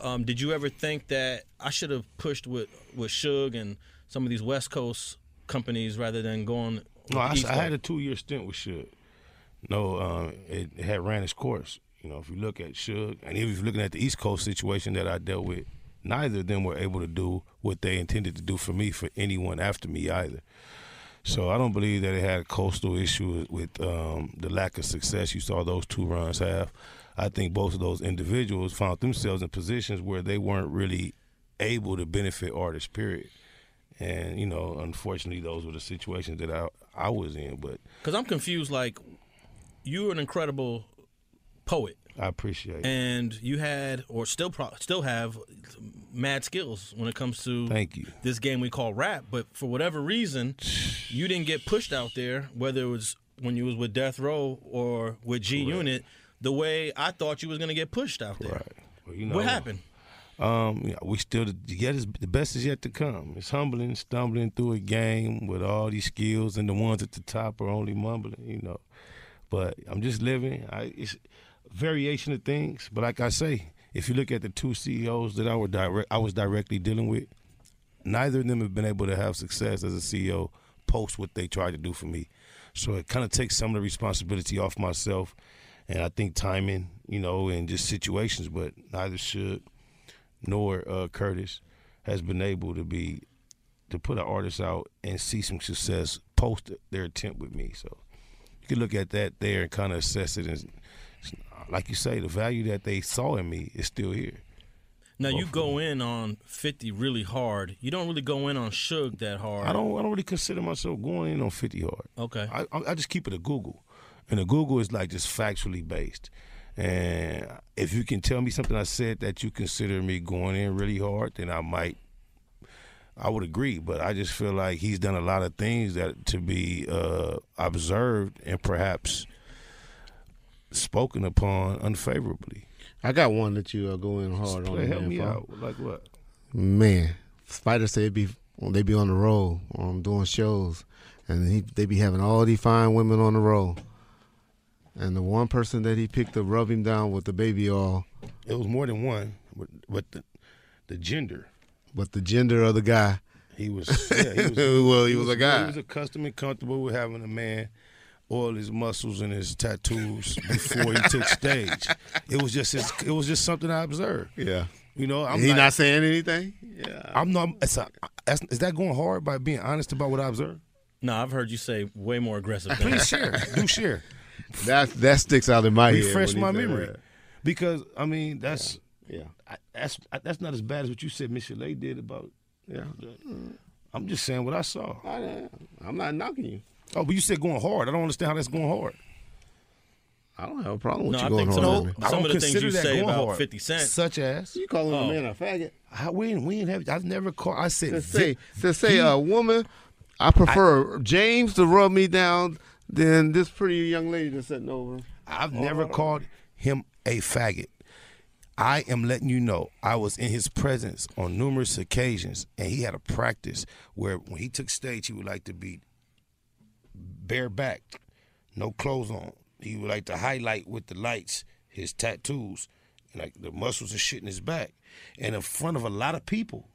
Um, did you ever think that I should have pushed with with Suge and some of these West Coast companies rather than going? No, I, I had a two year stint with Suge. No, uh, it, it had ran its course. You know, if you look at Suge, and even if you're looking at the East Coast situation that I dealt with, neither of them were able to do what they intended to do for me for anyone after me either. So I don't believe that it had a coastal issue with um, the lack of success you saw those two runs have. I think both of those individuals found themselves in positions where they weren't really able to benefit artists. Period. And you know, unfortunately, those were the situations that I I was in. But Because I'm confused. Like, you're an incredible poet. I appreciate it. and you had or still pro- still have mad skills when it comes to Thank you. this game we call rap. But for whatever reason, you didn't get pushed out there, whether it was when you was with Death Row or with G Unit, the way I thought you was gonna get pushed out there. Right. Well, you What happened? Um, yeah, we still yet is the best is yet to come. It's humbling, stumbling through a game with all these skills, and the ones at the top are only mumbling, you know. But I'm just living. I, it's variation of things. But like I say, if you look at the two CEOs that I were direct, I was directly dealing with, neither of them have been able to have success as a CEO post what they tried to do for me. So it kind of takes some of the responsibility off myself, and I think timing, you know, and just situations. But neither Suge nor uh, Curtis has been able to be to put an artist out and see some success post their attempt with me. So you can look at that there and kind of assess it. And like you say, the value that they saw in me is still here. Now you go in on Fifty really hard. You don't really go in on Suge that hard. I don't. I don't really consider myself going in on fifty hard. Okay. I, I I just keep it a Google, and a Google is like just factually based. And if you can tell me something I said that you consider me going in really hard, then I might. I would agree, but I just feel like he's done a lot of things that to be uh, observed and perhaps spoken upon unfavorably. I got one that you are going hard on. Play, help me out. Like what? Man, Spider said be they be on the road, um, doing shows, and he they be having all these fine women on the road. And the one person that he picked to rub him down with the baby oil, It was more than one, but, but the the gender. but the gender of the guy, He was, yeah, he was well, he was a guy. He was accustomed and comfortable with having a man oil his muscles and his tattoos before he took stage. It was just his, it was just something I observed. yeah. You know, I'm he like- not saying anything. Yeah. I'm not. It's a, that's, is that going hard by being honest about what I observed? No, I've heard you say way more aggressive things. Please share. Do share. That that sticks out in my head. Refresh when my memory. that. Because I mean, that's Yeah. I, that's I, that's not as bad as what you said. Miss Chalet did about. Yeah. I'm just saying what I saw. I, I'm not knocking you. Oh, but you said going hard. I don't understand how that's going hard. I don't have a problem with No, you I going think hard. some, with. I some don't of the things consider you that say going about hard. 50 Cent. Such as You calling Oh. a man a faggot? I, we ain't, we ain't have. I've never called. I said To say to say a woman, I prefer James to rub me down than this pretty young lady that's sitting over. I've oh, never called him a faggot. I am letting you know I was in his presence on numerous occasions, and he had a practice where when he took stage, he would like to be barebacked, no clothes on. He would like to highlight with the lights his tattoos, and like the muscles and shit in his back, and in front of a lot of people,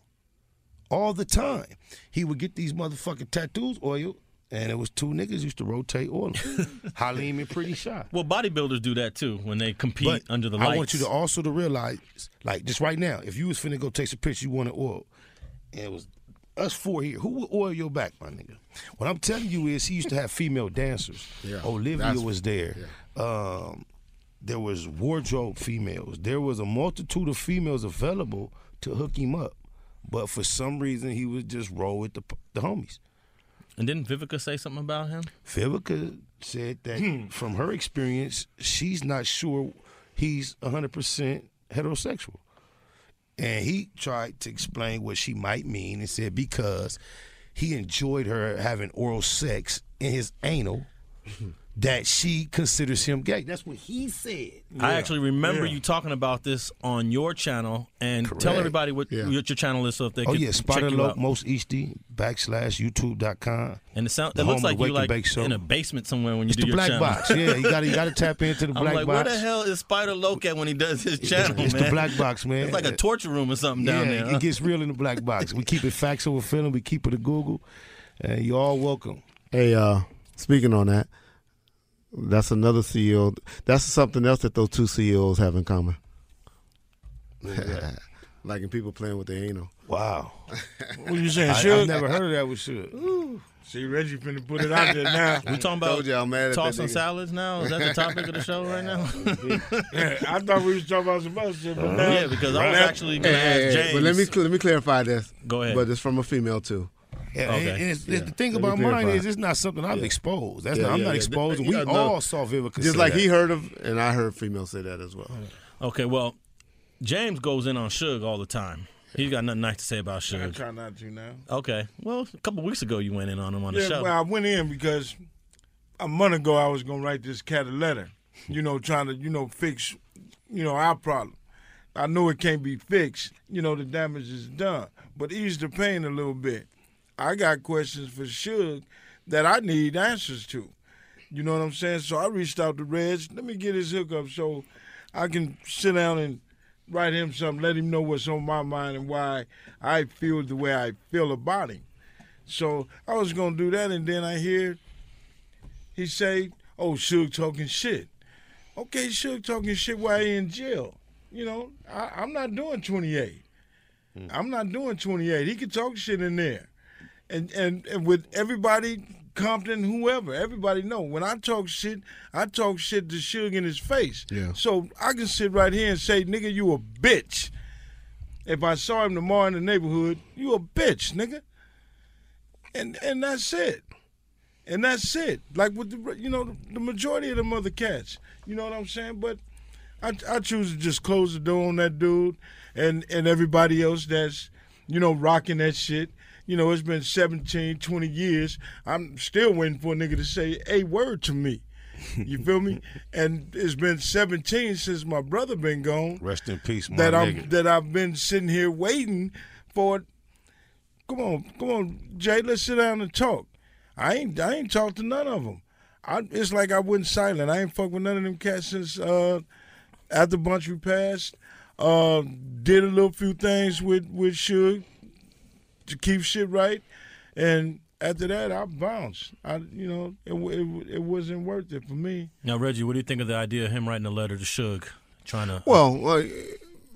all the time. He would get these motherfucking tattoos oiled, and it was two niggas used to rotate oil. Halim and Pretty Shy. Well, bodybuilders do that too when they compete But under the lights. I want you to also to realize, like just right now, if you was finna go take some pictures, you want wanted oil, and it was us four here. Who would oil your back, my nigga? What I'm telling you is, he used to have female dancers. Yeah, Olivia was there. Um, there was wardrobe females. There was a multitude of females available to hook him up, but for some reason he would just roll with the the homies. and didn't Vivica say something about him? Vivica said that from her experience, she's not sure he's 100% heterosexual. And he tried to explain what she might mean and said because he enjoyed her having oral sex in his anal, that she considers him gay. That's what he said. I actually remember Yeah. you talking about this on your channel, and tell everybody what, Yeah. what your channel is so if they Oh can yeah, check Spider you Lope. Most Easty backslash YouTube.com. And it sounds the it looks like you Wake and like in a basement somewhere when you It's do the your black channel. box. Yeah, you got you got to tap into the I'm black like, box. where the hell is Spider Loc at when he does his channel, it's man? the black box, man. It's like a torture room or something down yeah, there. huh? it gets real in the black box. We keep it facts over feeling. We keep it a Google, and you're all welcome. Hey, uh, speaking on that, that's another CEO. That's something else that those two CEOs have in common. like in people playing with their anal. Wow, What you saying, I, Suge? have never heard of that with Suge. See, Reggie finna put it out there now. we talking about Told you I'm mad at tossing salads now? Is that the topic of the show right now? I thought we was talking about some other shit, but uh-huh. now yeah, because I was actually going to Hey, hey, ask hey, James. but let me let me clarify this. Go ahead. But it's from a female too. Yeah, Okay. and, and it's, Yeah. the thing Let about mine is it's not something I've Yeah. exposed. That's Yeah, not, I'm yeah, not yeah. exposed. We yeah, no. all saw Vivica Just say like that. he heard of, and I heard females say that as well. Okay, well, James goes in on Suge all the time. He's got nothing nice to say about I Suge. try not to now. Okay, well, a couple weeks ago you went in on him on the show. well, I went in because a month ago I was gonna write this cat a letter, you know, trying to, you know, fix, you know, our problem. I know it can't be fixed, you know, the damage is done, but ease the pain a little bit. I got questions for Suge that I need answers to. You know what I'm saying? So I reached out to Reg. Let me get his hookup so I can sit down and write him something, let him know what's on my mind and why I feel the way I feel about him. So I was gonna do that, and then I hear he say, "Oh, Suge talking shit." Okay, Suge talking shit while he in jail. You know, I, I'm not doing 28. Hmm. I'm not doing 28. He could talk shit in there, and and, and with everybody, Compton, whoever, everybody know when I talk shit, I talk shit to Suge in his face. Yeah. So I can sit right here and say, "Nigga, you a bitch." If I saw him tomorrow in the neighborhood, you a bitch, nigga. And and that's it. And that's it. Like with the you know the, the majority of them other cats. You know what I'm saying? But I I choose to just close the door on that dude and and everybody else that's you know rocking that shit. You know, it's been 17, 20 years. I'm still waiting for a nigga to say a word to me. You feel me? And it's been 17 since my brother been gone Rest in peace, my that I'm that I've been sitting here waiting for. Come on, come on, Jay. Let's sit down and talk. I ain't I ain't talked to none of them. I, it's like I went silent. I ain't fuck with none of them cats since uh, after Buntry passed. Uh, did a little few things with with Suge to keep shit right, and after that I bounced. I you know it it, it wasn't worth it for me. Now, Reggie, what do you think of the idea of him writing a letter to Suge, trying to? Well, like,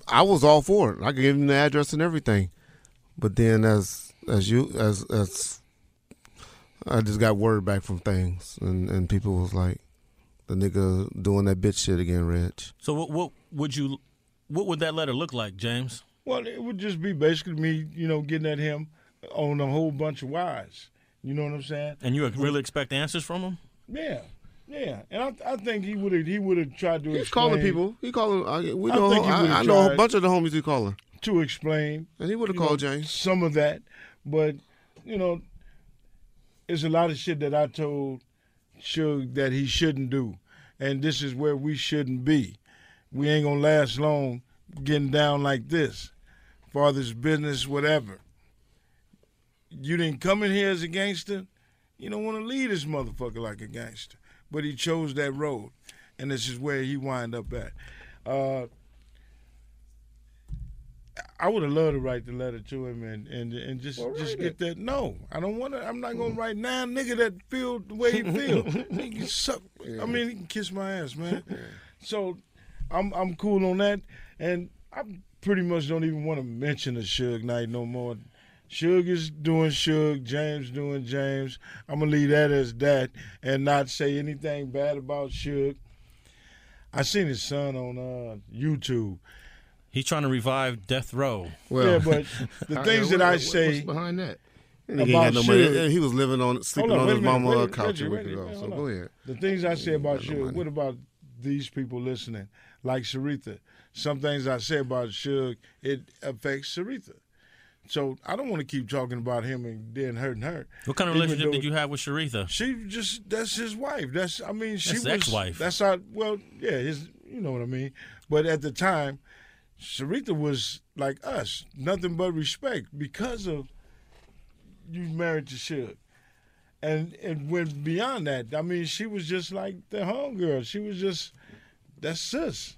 I was all for it. I gave him the address and everything, but then as as you as as I just got word back from things, and and people was like, the nigga doing that bitch shit again, Reg. So, what, what would you? What would that letter look like, James? Well, it would just be basically me, you know, getting at him on a whole bunch of whys. You know what I'm saying? And you really expect answers from him? Yeah, yeah. And I, I think he would have he would have tried to He's explain. calling people. He calling. I, we I know. think he I, would've I know a bunch of the homies he calling. to explain. And he would have called know, James. Some of that, but you know, it's a lot of shit that I told Suge that he shouldn't do, and this is where we shouldn't be. We ain't gonna last long getting down like this. Father's business, whatever. You didn't come in here as a gangster. You don't want to lead this motherfucker like a gangster. But he chose that road, and this is where he wind up at. Uh, I would have loved to write the letter to him and and, and just just get that. No, I don't want to. I'm not gonna write now, nigga that feel the way he feel. he can suck. I mean, he can kiss my ass, man. So, I'm I'm cool on that, and I pretty much don't even want to mention the Suge Knight no more. Suge is doing Suge, James doing James. I'm gonna leave that as that, and not say anything bad about Suge. I seen his son on uh, YouTube. He's trying to revive Death Row. Well, yeah, but the things that I say what's behind that? And he, about got no money. Suge- he was living on sleeping Hold on his a minute, mama wait, couch Reggie, a week Reggie, ago. hold So go ahead. The things I say about got no what about these people listening? Like Sharitha. Some things I say about Suge, it affects Sharitha. So I don't want to keep talking about him and then hurting her. What kind of Even relationship did you have with Sharitha? She just that's his wife. That's I mean she That's was ex-wife. That's our well yeah his you know what I mean. But at the time, Sharitha was like us, nothing but respect because of you married to Suge. And it went beyond that. I mean, she was just like the homegirl. She was just that's sis.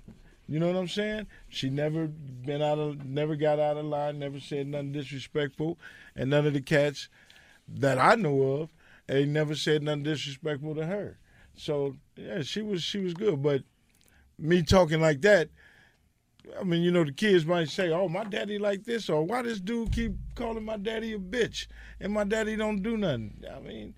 You know what I'm saying? She never been out of, never got out of line, never said nothing disrespectful, and none of the cats that I know of ain't never said nothing disrespectful to her. So yeah, she was she was good. But me talking like that, I mean, you know, the kids might say, "Oh, my daddy like this," or "Why this dude keep calling my daddy a bitch?" And my daddy don't do nothing. I mean,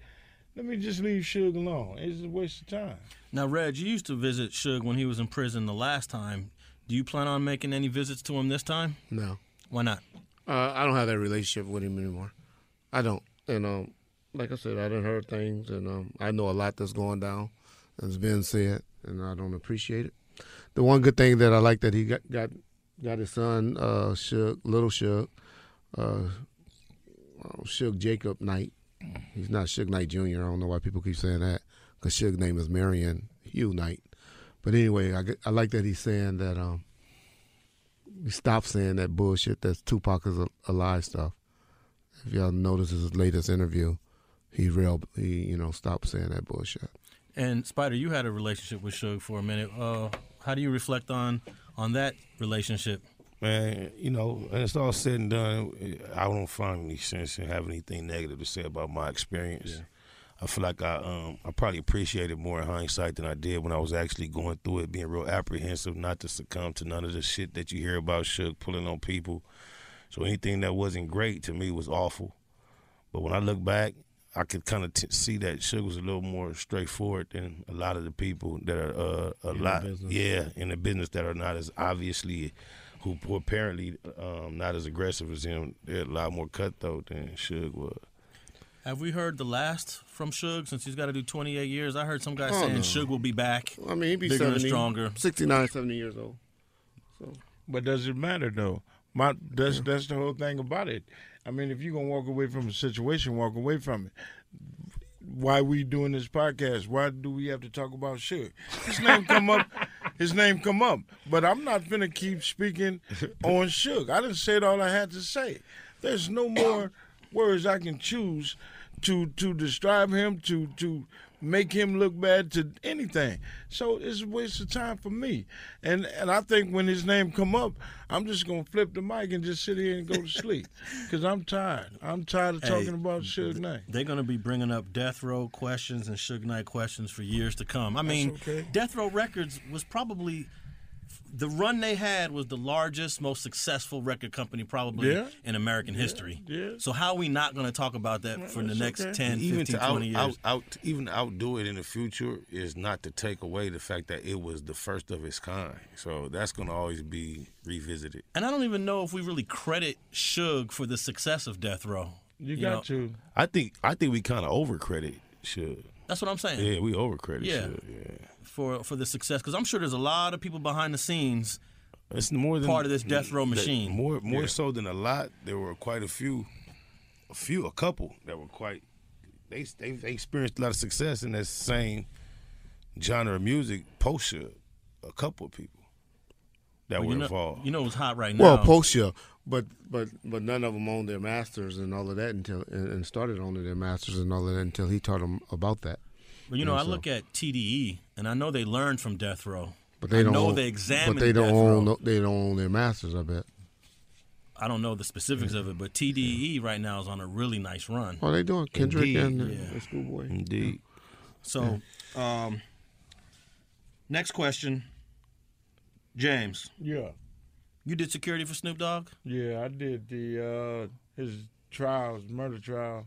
let me just leave Suge alone. It's a waste of time. Now, Reg, you used to visit Suge when he was in prison the last time. Do you plan on making any visits to him this time? No. Why not? Uh, I don't have that relationship with him anymore. I don't. and um, like I said, I didn't heard things, and um, I know a lot that's going down, that's been said, and I don't appreciate it. The one good thing that I like that he got got got his son, uh, Suge, little Suge, uh, uh, Suge Jacob Knight. He's not Suge Knight Jr. I don't know why people keep saying that because Suge's name is Marion Hugh Knight. But anyway, I, I like that he's saying that um, he stopped saying that bullshit that's Tupac is alive stuff. If y'all notice his latest interview, he real he you know stopped saying that bullshit. And Spider, you had a relationship with Suge for a minute. Uh, how do you reflect on on that relationship? Man, you know, and it's all said and done. I don't find any sense in having anything negative to say about my experience. Yeah. I feel like I um I probably appreciated more in hindsight than I did when I was actually going through it, being real apprehensive not to succumb to none of the shit that you hear about Suge pulling on people. So anything that wasn't great to me was awful. But when I look back, I could kind of t- see that Suge was a little more straightforward than a lot of the people that are uh, a in lot, yeah, in the business that are not as obviously, who, who apparently um, not as aggressive as him. They're a lot more cutthroat than Suge was. Have we heard the last from Suge since he's got to do 28 years? I heard some guy oh, saying no. Suge will be back. I mean, he'd be bigger 70, and stronger. 69, 70 years old. So, but does it matter though? My that's yeah. that's the whole thing about it. I mean, if you're gonna walk away from a situation, walk away from it why we doing this podcast? Why do we have to talk about Suge? His name come up. His name come up. But I'm not gonna keep speaking on Suge. I didn't say all I had to say. There's no more words I can choose to to describe him to to make him look bad to anything. So it's a waste of time for me. And and I think when his name come up, I'm just gonna flip the mic and just sit here and go to sleep because I'm tired. I'm tired of talking hey, about Suge Knight. They're gonna be bringing up Death Row questions and Suge Knight questions for years to come. I mean, okay. Death Row Records was probably the run they had was the largest, most successful record company probably yeah. in American yeah. history. Yeah. So how are we not going to talk about that for the next okay. 10, even 15, to out, years? Out, out, even to outdo it in the future is not to take away the fact that it was the first of its kind. So that's going to always be revisited. And I don't even know if we really credit Suge for the success of Death Row. You, you got know? to. I think I think we kind of overcredit Suge. That's what I'm saying. Yeah, we overcredit yeah. Suge. Yeah for for the success? Because I'm sure there's a lot of people behind the scenes. It's more than part of this death row machine. More more yeah. so than a lot. There were quite a few, a few, a couple that were quite. They they, they experienced a lot of success in that same genre of music. Post a couple of people that well, were you know, involved. You know, it's hot right now. Well, post but but but none of them owned their masters and all of that until and, and started owning their masters and all of that until he taught them about that. But you know, I look at TDE, and I know they learned from Death Row. But they don't know own, they examined. But they don't Death own. Row. They don't own their masters. I bet. I don't know the specifics yeah. of it, but TDE right now is on a really nice run. Oh, they doing Kendrick Indeed. and yeah. the Schoolboy. Indeed. So, um, next question, James. Yeah. You did security for Snoop Dogg. Yeah, I did the uh, his trials, murder trial.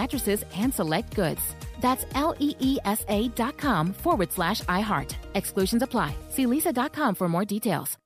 mattresses and select goods. That's L E E S A dot com forward slash iHeart. Exclusions apply. See leesa.com for more details.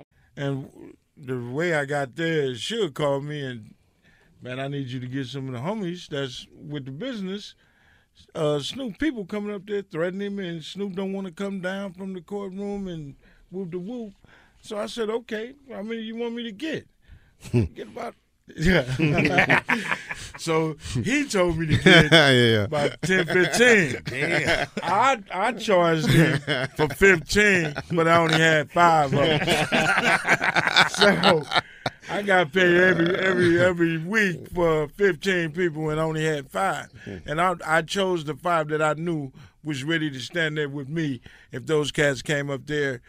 And the way I got there, she'll call me and, man, I need you to get some of the homies that's with the business. Uh, Snoop people coming up there threatening me, and Snoop don't want to come down from the courtroom and whoop the whoop. So I said, okay, how many you want me to get? get about yeah. so he told me to get Yeah, yeah. about 10, 15. Damn. I I charged him for 15, but I only had five of them. so I got paid every every every week for 15 people and I only had five. And I I chose the five that I knew was ready to stand there with me if those cats came up there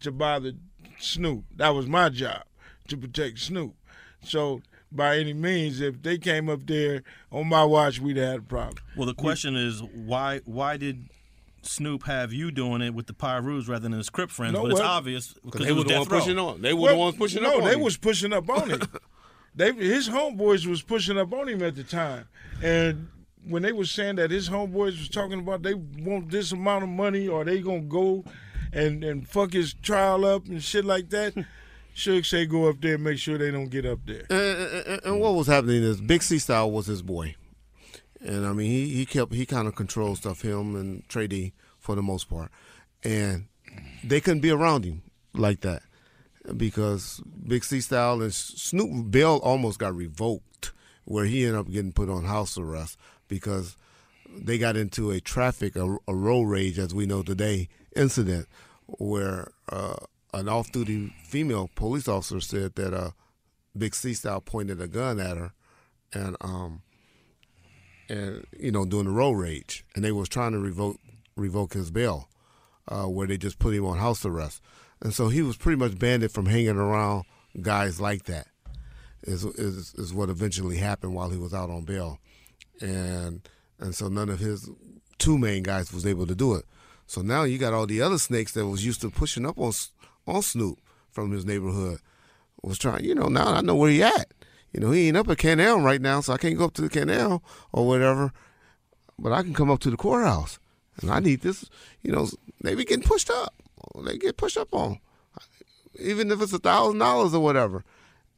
to bother Snoop. That was my job to protect Snoop. So by any means, if they came up there on my watch, we'd have had a problem. Well, the question is why why did Snoop have you doing it with the Pirus rather than his Crip friends? No, but it's well- obvious because they was were the ones pushing on. They were Well, the ones pushing no, up on they him. was pushing up on him. they his homeboys was pushing up on him at the time, and when they was saying that his homeboys was talking about they want this amount of money or they gonna go and and fuck his trial up and shit like that. Should say go up there and make sure they don't get up there. And, and, and what was happening is Big C Style was his boy, and I mean he he kept he kind of controlled stuff him and Tray Deee for the most part, and they couldn't be around him like that because Big C Style and Snoop Bill almost got revoked, where he ended up getting put on house arrest because they got into a traffic a, a road rage as we know today incident where uh, an off-duty female police officer said that uh, Big C Style pointed a gun at her, and um, and you know doing the road rage, and they was trying to revoke revoke his bail, uh, where they just put him on house arrest, and so he was pretty much banned from hanging around guys like that. Is is is what eventually happened while he was out on bail, and and so none of his two main guys was able to do it. So now you got all the other snakes that was used to pushing up on on Snoop from his neighborhood was trying. You know, now I know where he at. You know, he ain't up at Canal right now, so I can't go up to the Canal or whatever. But I can come up to the courthouse, and I need this. You know, they be getting pushed up. They get pushed up on, even if it's a thousand dollars or whatever.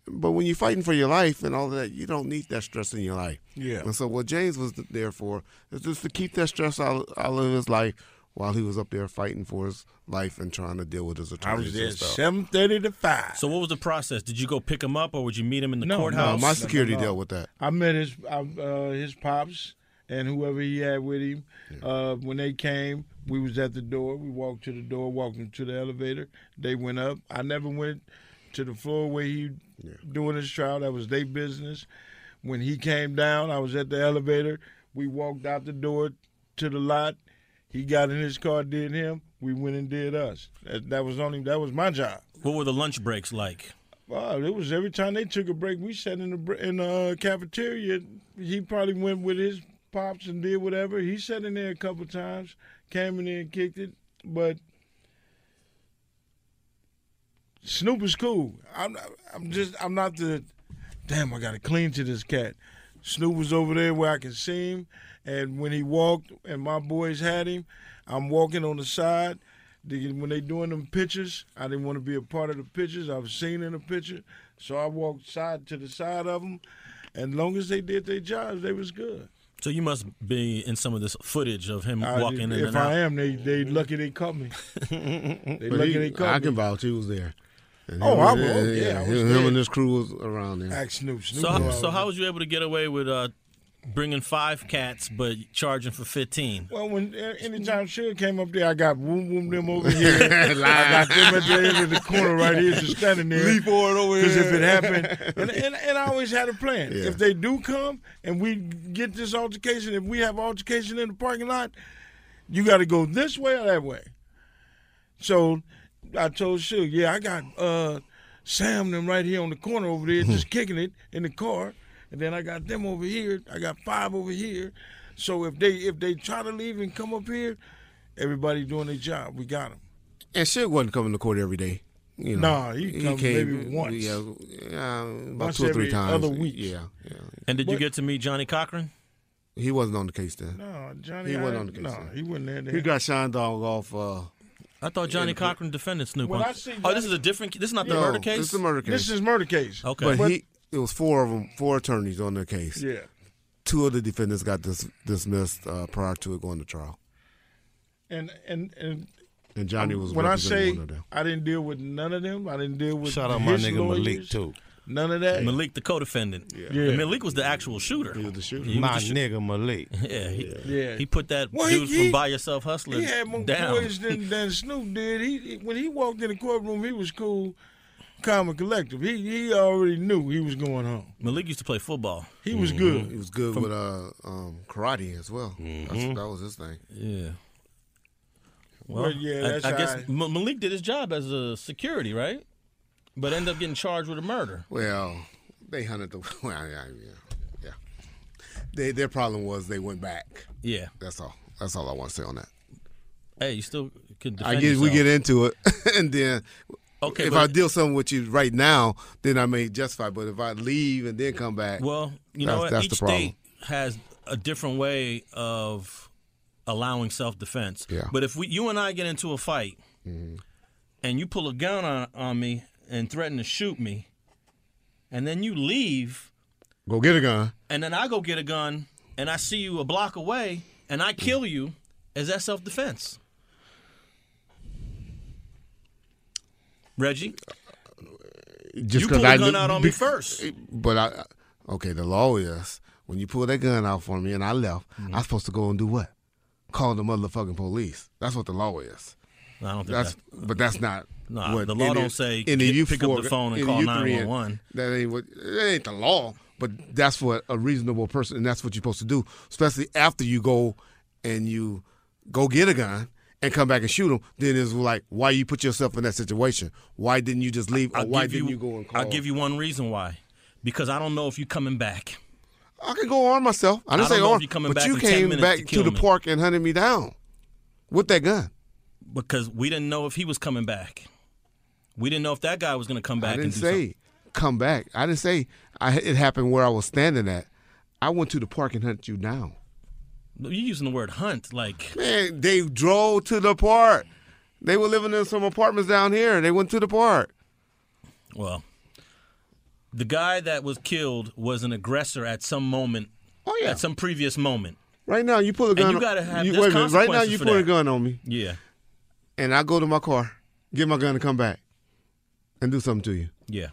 But when you're fighting for your life and all that, you don't need that stress in your life. Yeah. And so what James was there for is just to keep that stress out, out of his life while he was up there fighting for his life and trying to deal with his attorneys. I was there seven thirty to five. So what was the process? Did you go pick him up, or would you meet him in the No, courthouse? my security no, no. dealt with that. I met his uh, his pops and whoever he had with him. Uh, when they came, we was at the door. We walked to the door, walked into the elevator. They went up. I never went to the floor where he doing his trial. That was their business. When he came down, I was at the elevator. We walked out the door to the lot. He got in his car, did him. We went and did us. That, that was only that was my job. What were the lunch breaks like? Wow, it was every time they took a break, we sat in the in the uh, cafeteria. He probably went with his pops and did whatever. He sat in there a couple times, came in there and kicked it. But Snoop is cool. I'm I'm just I'm not the damn. I got to clean to this cat. Snoop was over there where I could see him, and when he walked and my boys had him, I'm walking on the side. When they doing them pictures, I didn't want to be a part of the pictures. I was seen in the picture, so I walked side to the side of them, and long as they did their jobs, they was good. So you must be in some of this footage of him I- walking in if and out. I am, they they lucky they caught me. they But lucky he- they caught I me. can vouch he was there. And Oh, him I and- was. Yeah, I was him, there. him and his crew was around there. Ask Snoop. Snoop So, knew so how was you able to get away with uh, bringing five cats but charging for fifteen? Well, when uh, anytime Suge came up there, I got boom boom them over here. I got them at the end of the corner right here, just standing there. Leap on over Because if it happened, and, and, and I always had a plan. Yeah. If they do come and we get this altercation, if we have altercation in the parking lot, you got to go this way or that way. So I told Suge, yeah, I got uh, Sam them right here on the corner over there, just kicking it in the car, and then I got them over here. I got five over here. So if they if they try to leave and come up here, everybody doing their job. We got them. And Suge wasn't coming to court every day. You know, Nah, he come maybe once. Yeah, yeah about Once two or three every times. other week. Yeah, yeah. And did you get to meet Johnny Cochran? He wasn't on the case then. No, Johnny. He wasn't I- on the case. No, then. he wasn't there. He got shine dog off. Uh, I thought Johnny Cochran defended Snoop. When I see oh, this is a different. This is not the no, murder case. It's a murder case. This is murder case. Okay. But, he, it was four of them, four attorneys on the case. Yeah. Two of the defendants got dis- dismissed uh, prior to it going to trial, And and and and Johnnie was when I say one of them. I didn't deal with none of them. I didn't deal with Shout out my nigga lawyers, Malik too. None of that. Malik, the co-defendant. Yeah. And Malik was the actual shooter. He was the shooter. He My the shoo- nigga Malik. Yeah, he, Yeah. he put that Well, dude he- from By Yourself Hustler He had more down. than, than Snoop did. He he- when he walked in the courtroom, he was cool, calm and collective. He he already knew he was going home. Malik used to play football. He was He good. He was good From- with uh, um, karate as well. That's, that was his thing. Yeah. Well, But yeah, I- that's I, guess how Ma- Malik did his job as a security, right? But ended up getting charged with a murder. Well, they hunted the. Well, yeah, yeah, yeah. They, their problem was they went back. Yeah. That's all. That's all I want to say on that. Hey, you still could defend I get we get into it, and then Okay, if but- I deal something with you right now, then I may justify. But if I leave and then come back, Well, you that's, know that's Each state has a different way of allowing self-defense. Yeah. But if we, you and I get into a fight, Mm-hmm. and you pull a gun on, on me and threaten to shoot me, and then you leave, Go get a gun. and then I go get a gun, and I see you a block away, and I kill you, is that self-defense? Reggie, Just you 'cause pull I a gun out on me first. But I, okay, the law is when you pull that gun out for me and I left, Mm-hmm. I'm supposed to go and do what? Call the motherfucking police. That's what the law is. I don't think That's, that. but that's not. Nah, what the law don't say any get- youth pick up the phone and call youth orient- 911. That ain't what. That ain't the law. But that's what a reasonable person, and that's what you're supposed to do. Especially after you go and you go get a gun and come back and shoot him, Then it's like, why you put yourself in that situation? Why didn't you just leave? Or why give didn't you, go and call? I'll give you one reason why. Because I don't know if you're coming back. I can go arm myself. I didn't I say don't know if arm, but back you came back to to, the me. park and hunted me down with that gun. Because we didn't know if he was coming back. We didn't know if that guy was going to come back I and didn't say come back. I didn't say I, it happened where I was standing at. I went to the park and hunted you down. Something. You're using the word hunt. Like, Man, they drove to the park. They were living in some apartments down here. They went to the park. well, the guy that was killed was an aggressor at some moment. Oh, yeah. At some previous moment. Right now, you pull a gun. you gotta have- you, there's wait a minute. Right now, you for pull a gun on me, Yeah. and I go to my car, get my gun, and come back, and do something to you. Yeah.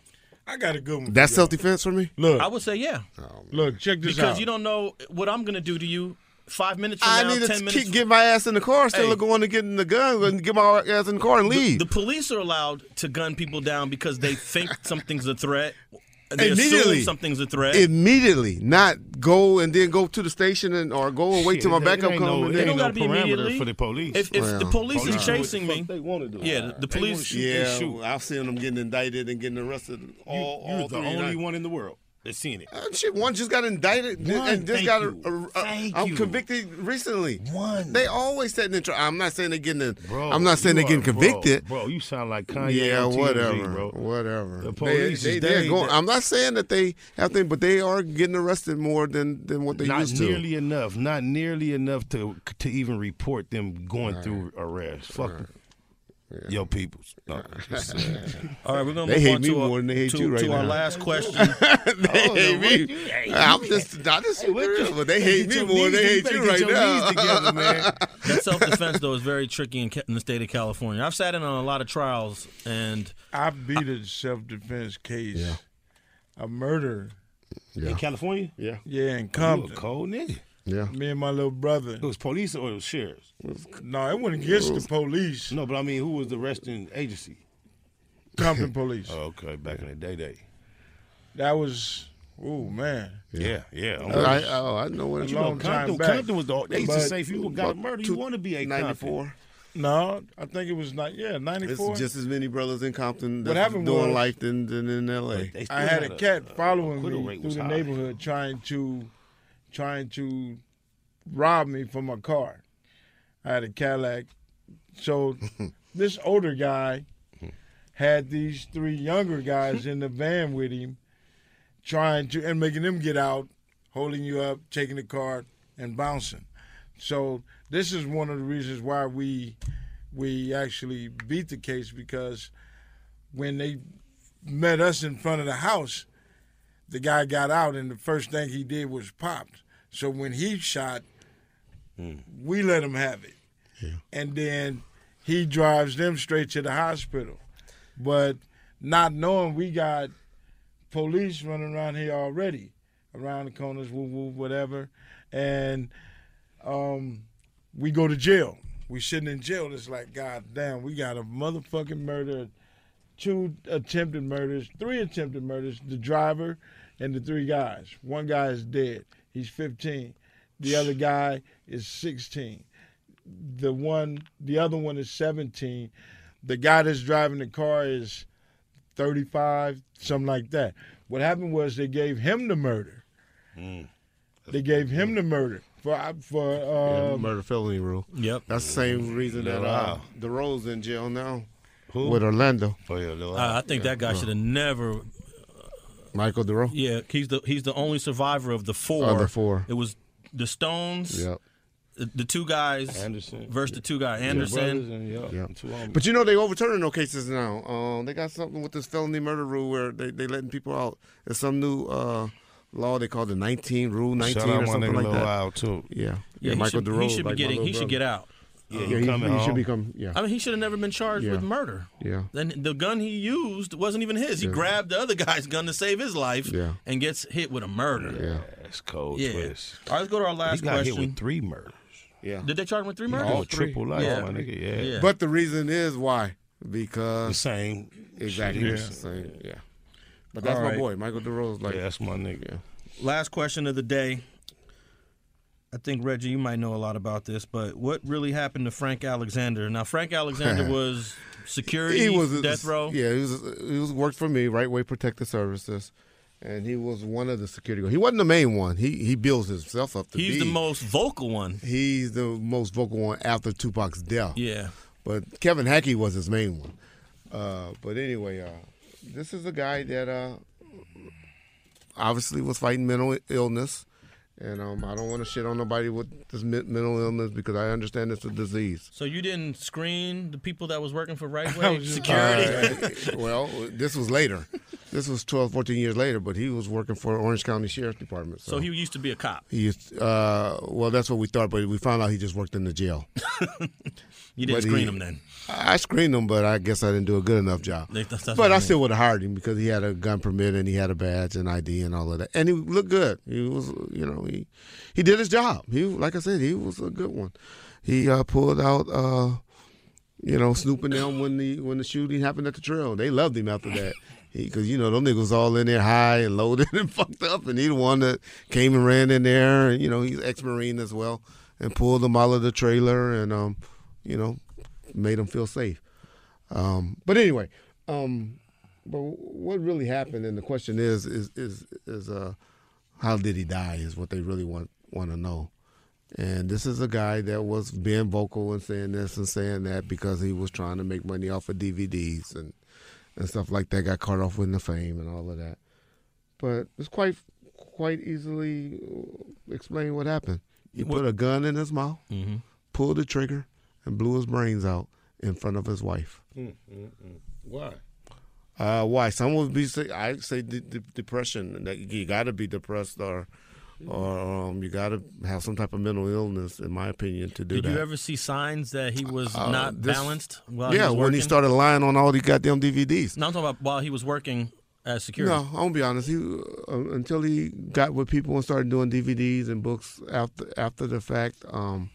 I got a good one. That's self defense for me. Look, I would say yeah. Oh, look, check this Because out. Because you don't know what I'm going to do to you five minutes from I now, need to ten minutes. keep, get my ass in the car instead Hey. of going to getting the gun and get my ass in the car and leave. The police are allowed to gun people down because they think something's a threat. They Immediately. assume something's a threat. Immediately, not go and then go to the station and or go and wait till my backup comes. no- and it don't ain't no gotta be parameter immediately. for the police. If, if the police police is chasing me, they wanna do. yeah, the, the police. shoot, yeah, shoot. I've seen them getting indicted and getting arrested. All, You're all the only nights. one in the world that's seen it. Uh, shit, one just got indicted One, and just thank got. A, a, a, Thank I'm you. convicted recently. One. They always setting in. Tri- I'm not saying they're getting. The, Bro, I'm not saying they're getting are- bro, convicted. Bro, you sound like Kanye. yeah, TMZ, whatever, bro. whatever. The police they, they're they- going. they- I'm not saying that they have things, but they are getting arrested more than than what they not used to. Not nearly enough. Not nearly enough to to even report them going through arrest. Fuck your peoples. No, just saying. All right, we're gonna They move hate on me to, more our, than they hate to, you right to our last question. they Oh, hate me. you- hey, I'm just, I just Hey, what you- real, but they hate Get me more than they hate better you right now. knees together, man. that self-defense though is very tricky in, in the state of California. I've sat in on a lot of trials, and I beat a self-defense case. Yeah. A murder. In California, Yeah, Yeah, in oh, you a Compton. cold nigga. Yeah. Me and my little brother. It was police or it was sheriffs. No, it went against the police. No, but I mean, who was the arresting agency? Compton police. Oh, okay, back in the day, day. That was, oh man. Yeah, yeah. I'm- I, oh, I know what A it you know, long time back. Compton was the. They used to But- say if you got a murder, you want to be a 94. No, I think it was not. Yeah, ninety four. It's just as many brothers in Compton What that's happened doing was- life than, than in L.A. I had a cat following acquittal me rate through was the high. neighborhood trying to trying to rob me from my car. I had a Cadillac. So this older guy had these three younger guys in the van with him trying to and making them get out, holding you up, taking the car and bouncing. So this is one of the reasons why we we actually beat the case because when they met us in front of the house, the guy got out and the first thing he did was popped. So when he shot, we let him have it. And then he drives them straight to the hospital. But not knowing we got police running around here already, around the corners, woo woo, whatever. And um, we go to jail. We sitting in jail. It's like, God damn, we got a motherfucking murder, two attempted murders, three attempted murders, the driver and the three guys. One guy is dead. He's 15. The other guy is 16. The one, the other one is 17. The guy that's driving the car is 35, something like that. What happened was they gave him the murder. They gave him the murder for for Yeah, uh, murder felony rule. Yep. That's the same reason that uh, the Rose in jail now Who? with Orlando. Oh yeah, Uh, I think that guy should have never. Michael DeRoe. Yeah, he's the he's the only survivor of the four. Of the four. It was the Stones. Yep. The, the two guys Anderson. versus the two guys brothers Anderson. and, yeah, Yeah. two. But you know they overturning no cases now. Um, they got something with this felony murder rule where they they letting people out. There's some new uh, law they call the 19 rule 19 Shout out or my something nigga like that. Wild too. Yeah, Yeah, yeah. Michael should, DeRose. he should like be my getting. little He should get out. Yeah, Yeah, he he, coming he home. should become. Yeah, I mean, he should have never been charged Yeah. with murder. yeah. Then the gun he used wasn't even his. He Yeah. grabbed the other guy's gun to save his life Yeah. and gets hit with a murder. Yeah. That's cold Yeah. twist. All right, let's go to our He last got question. hit with three murders. Yeah. Did they charge him with three murders? All murders? triple life, Yeah. my nigga. Yeah. Yeah. But the reason is why because The same. exactly Yeah. the same. Yeah. But that's All my right. boy, Michael DeRose. Like, yeah, that's my nigga. Last question of the day. I think Reggie, you might know a lot about this, but what really happened to Frank Alexander? Now, Frank Alexander was security, he was death row. Yeah, he was. He was worked for me, Wrightway Protective Services, and he was one of the security guards. He wasn't the main one. He he builds himself up to He's be. the most vocal one. He's the most vocal one after Tupac's death. Yeah. But Kevin Hackie was his main one. Uh, but anyway, uh, this is a guy that uh, obviously was fighting mental illness. And um, I don't want to shit on nobody with this mental illness because I understand it's a disease. So you didn't screen the people that was working for Wrightway Security? Uh, well, this was later. This was 12, 14 years later, but he was working for Orange County Sheriff's Department. So, so he used to be a cop. he used, uh, well, that's what we thought, but we found out he just worked in the jail. You didn't But screen he- him then. I screened him, but I guess I didn't do a good enough job. That's- that's but I I mean. still would have hired him because he had a gun permit and he had a badge and ID and all of that, and he looked good. He was, you know, he he did his job. He, like I said, he was a good one. He uh, pulled out, uh, you know, snooping them when the when the shooting happened at the trail. They loved him after that. Because you know them niggas all in there high and loaded and fucked up, and he the one that came and ran in there, and you know he's ex-marine as well, and pulled them out of the trailer, and um, you know, made them feel safe. Um, but anyway, um, but what really happened, and the question is, is is is uh, how did he die? Is what they really want want to know. And this is a guy that was being vocal and saying this and saying that because he was trying to make money off of DVDs and and stuff like that. Got caught off with the fame and all of that. But it's quite quite easily explain what happened. He put a gun in his mouth, Mm-hmm. pulled the trigger, and blew his brains out in front of his wife. Why? Uh, why? Some would be say I say de- de- depression. That you got to be depressed or or um, you got to have some type of mental illness, in my opinion, to do Did that. you ever see signs that he was Uh, not this- balanced while yeah, he was when he started lying on all the goddamn DVDs. No, I'm talking about while he was working as security. No, I'm gonna be honest. He uh, until he got with people and started doing DVDs and books after after the fact. Um,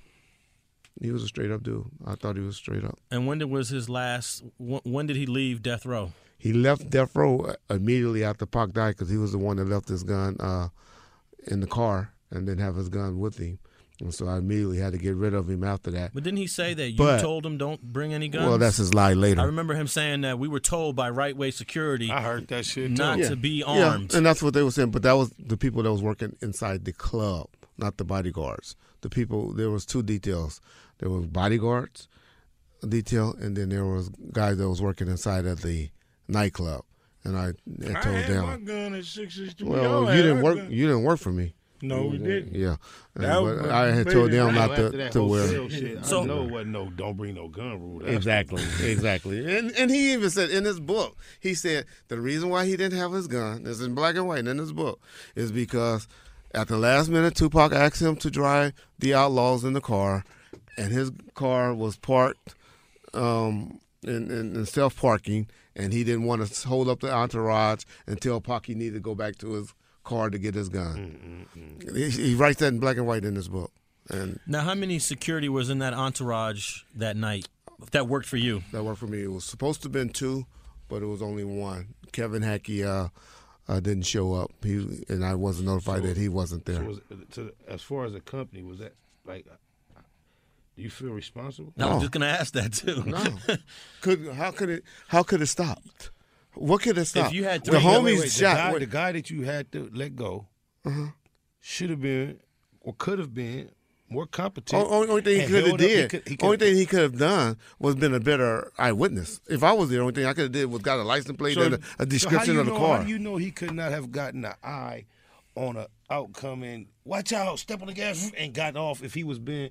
he was a straight up dude. I thought he was straight up. And when did was his last? wh- When did he leave death row? He left Death Row immediately after Pac died because he was the one that left his gun uh, in the car and didn't have his gun with him. And so I immediately had to get rid of him after that. But didn't he say that you But- told him don't bring any guns? Well, that's his lie later. I remember him saying that we were told by Wrightway security. I heard that shit not Yeah. to be armed. Yeah, and that's what they were saying. But that was the people that was working inside the club, not the bodyguards. The people there was two details. There was bodyguards detail, and then there was guys that was working inside of the nightclub. And I, I I told had my them, gun at six sixty. well, you didn't work. You didn't work for me. No, we didn't. Yeah, That but was I had way told them not to, that to wear. shit, So- I know it wasn't no don't bring no gun rule. That's- Exactly, exactly. And and he even said in his book, he said the reason why he didn't have his gun, this is in black and white in his book, is because at the last minute Tupac asked him to drive the Outlawz in the car, and his car was parked um, in, in, in self parking, and he didn't want to hold up the entourage and tell Pac he needed to go back to his car to get his gun. He, he writes that in black and white in his book, and now, how many security was in that entourage that night that worked for you? that worked for me. It was supposed to have been two, but it was only one. Kevin Hackie uh, uh, didn't show up, he and I wasn't notified So- that he wasn't there. So was, to, as far as the company, was that like? Do you feel responsible? No, I was just gonna ask that too. no, could how could it how could it stopped? What could it stop? If you had the three- homies Wait, wait, the shot. guy, the guy that you had to let go uh-huh. should have been or could have been more competent. O- only, only thing he could have held up- did, could- he only thing he could have done was been a better eyewitness. If I was the only thing I could have did was got a license plate So- and a, a description you of the know, car. How do you know he could not have gotten an eye on an outcome and watch out, step on the gas and got off if he was being how you,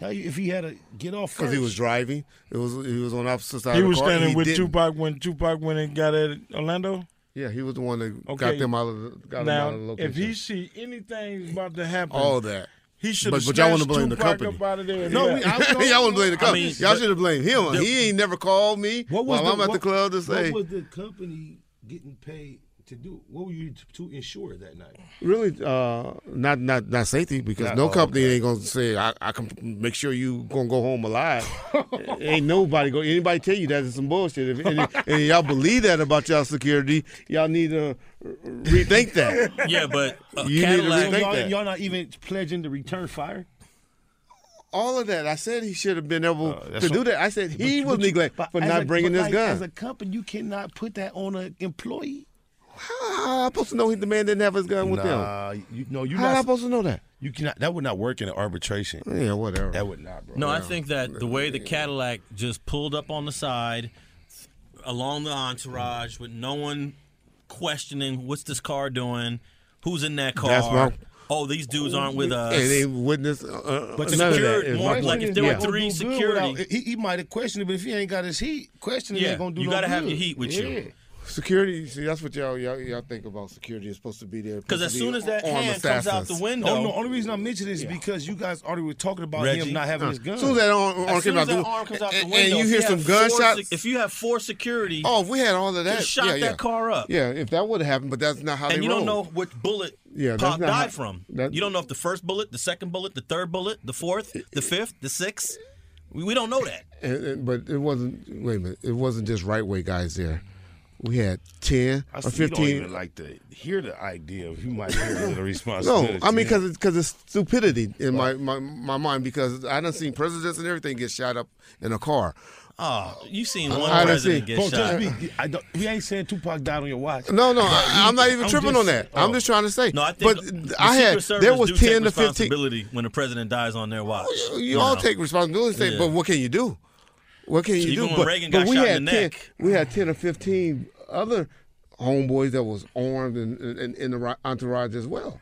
if he had to get off Because he was driving, it was he was on the opposite side. He of the was car. standing He with didn't- Tupac when Tupac went and got at Orlando. Yeah, he was the one that Okay. got them out of the, got them now, out of the location. if he see anything about to happen, all that. he should But, have but y'all want to snatched blame the company. up out of there. and No, we, I, y'all want to blame the company. mean, y'all should have blamed him. the- he ain't never called me What was while the, I'm at what, the club to say. What was the company getting paid to do? What were you t- to insure that night? Really, uh, not not not safety because Not- no oh, company okay. ain't gonna say I, I can make sure you gonna go home alive. ain't nobody go anybody tell you that is some bullshit. If, and, and y'all believe that about y'all security, y'all need to rethink that. Yeah, but uh, You need to Cadillac. rethink y'all, that. y'all not even pledging to return fire. All of that, I said he should have been able Uh, that's to do what- that. I said he But- was but you- neglect for not a- bringing but this like, gun. As a company, you cannot put that on an employee. How am I supposed to know he, the man didn't have his gun with him? nah, you no, you How am I not. supposed to know that? You cannot. That would not work in an arbitration. Yeah, whatever. That would not, bro. No, I think that the way the Cadillac just pulled up on the side along the entourage with no one questioning what's this car doing, who's in that car. That's my- oh, these dudes aren't with us. And they witness, uh, But none the of that security- more my like if there were three security- without- he, he might have questioned it, but if he ain't got his heat, questioning Yeah, ain't gonna do nothing. you no gotta have your heat with you. Yeah. Security, see, that's what y'all y'all, y'all think about security is supposed to be there. Because as soon as that armed hand comes out the window, Oh no! The only reason I mention this is because you guys already were talking about Reggie? him not having Uh, his gun. As soon as that arm, arm as soon came as out, that the, arm comes out the window, and you if hear have some gunshots. sec- if you have four security, oh, if we had all of that, just shot yeah, that car up. Yeah, if that would have happened, but that's not how and they you roll. don't know which bullet Yeah, Pop died how- from. that- you don't know if the first bullet, the second bullet, the third bullet, the fourth, the fifth, the sixth. We, we don't know that. And, and- but it wasn't. Wait a minute. It wasn't just Wrightway guys there. We had ten I or see you don't fifteen. even like to hear the idea of you might hear the responsible. No, responsibility. I mean because it's, cause it's stupidity in my, my, my mind because I done seen presidents and everything get shot up in a car. Oh, you seen one I done president seen- get Bro, shot. just be, I don't, we ain't saying Tupac died on your watch. No, no, But I, am not even I'm tripping just- on that. I'm oh. just trying to say. No, I think but the I had there was ten to fifteen. responsibility when the president dies on their watch. Oh, you, all know. take responsibility, say, Yeah. but what can you do? What can you Even do? when but Reagan but got we shot had in the 10, neck. we had ten or fifteen other homeboys that was armed and in, in, the entourage as well.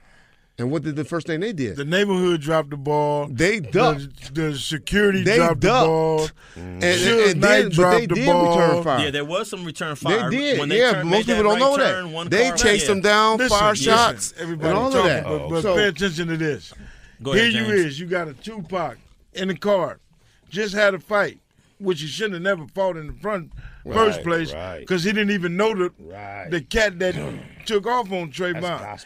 And what did the first thing they did? The neighborhood dropped the ball. They ducked. The, the security They dropped ducked. the ball. Mm. And, Suge and Knight then, but dropped they the did ball. return fire. Yeah, there was some return fire. They did. When they yeah, turned- most people don't know right that. turn, one they chased them down, Listen, fire listen, shots, everybody and all talking, of that. But, but So- pay attention to this. Go Here ahead, you is. You got a Tupac in the car. Just had a fight, which he shouldn't have never fought in the front first Right, place right. because he didn't even know the Right. the cat that took off on Trayvon.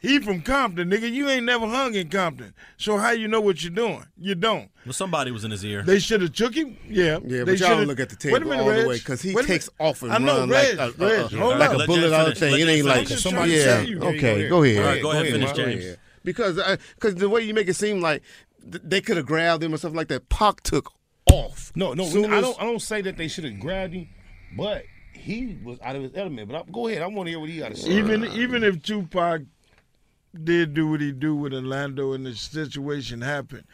He from Compton, nigga. You ain't never hung in Compton. So how you know what you're doing? You don't. Well, somebody was in his ear. They should have took him. Yeah. Yeah, they but y'all shoulda- look at the tape Wait a minute, all the Reg. way because he Wait takes off and I know, run Reg, like a, Reg, a, a, hold like up. a bullet out of finish. thing. It ain't like. Somebody yeah. you. Okay, go ahead. All right, go ahead, finish, James. ahead. Because uh, because the way you make it seem like they could have grabbed him or something like that. Pac took off. No, no, Soon I don't. I don't say that they should have grabbed him, but he was out of his element. But I, go ahead. I want to hear what he got to say. Even even if Tupac did do what he do with Orlando and the situation happened,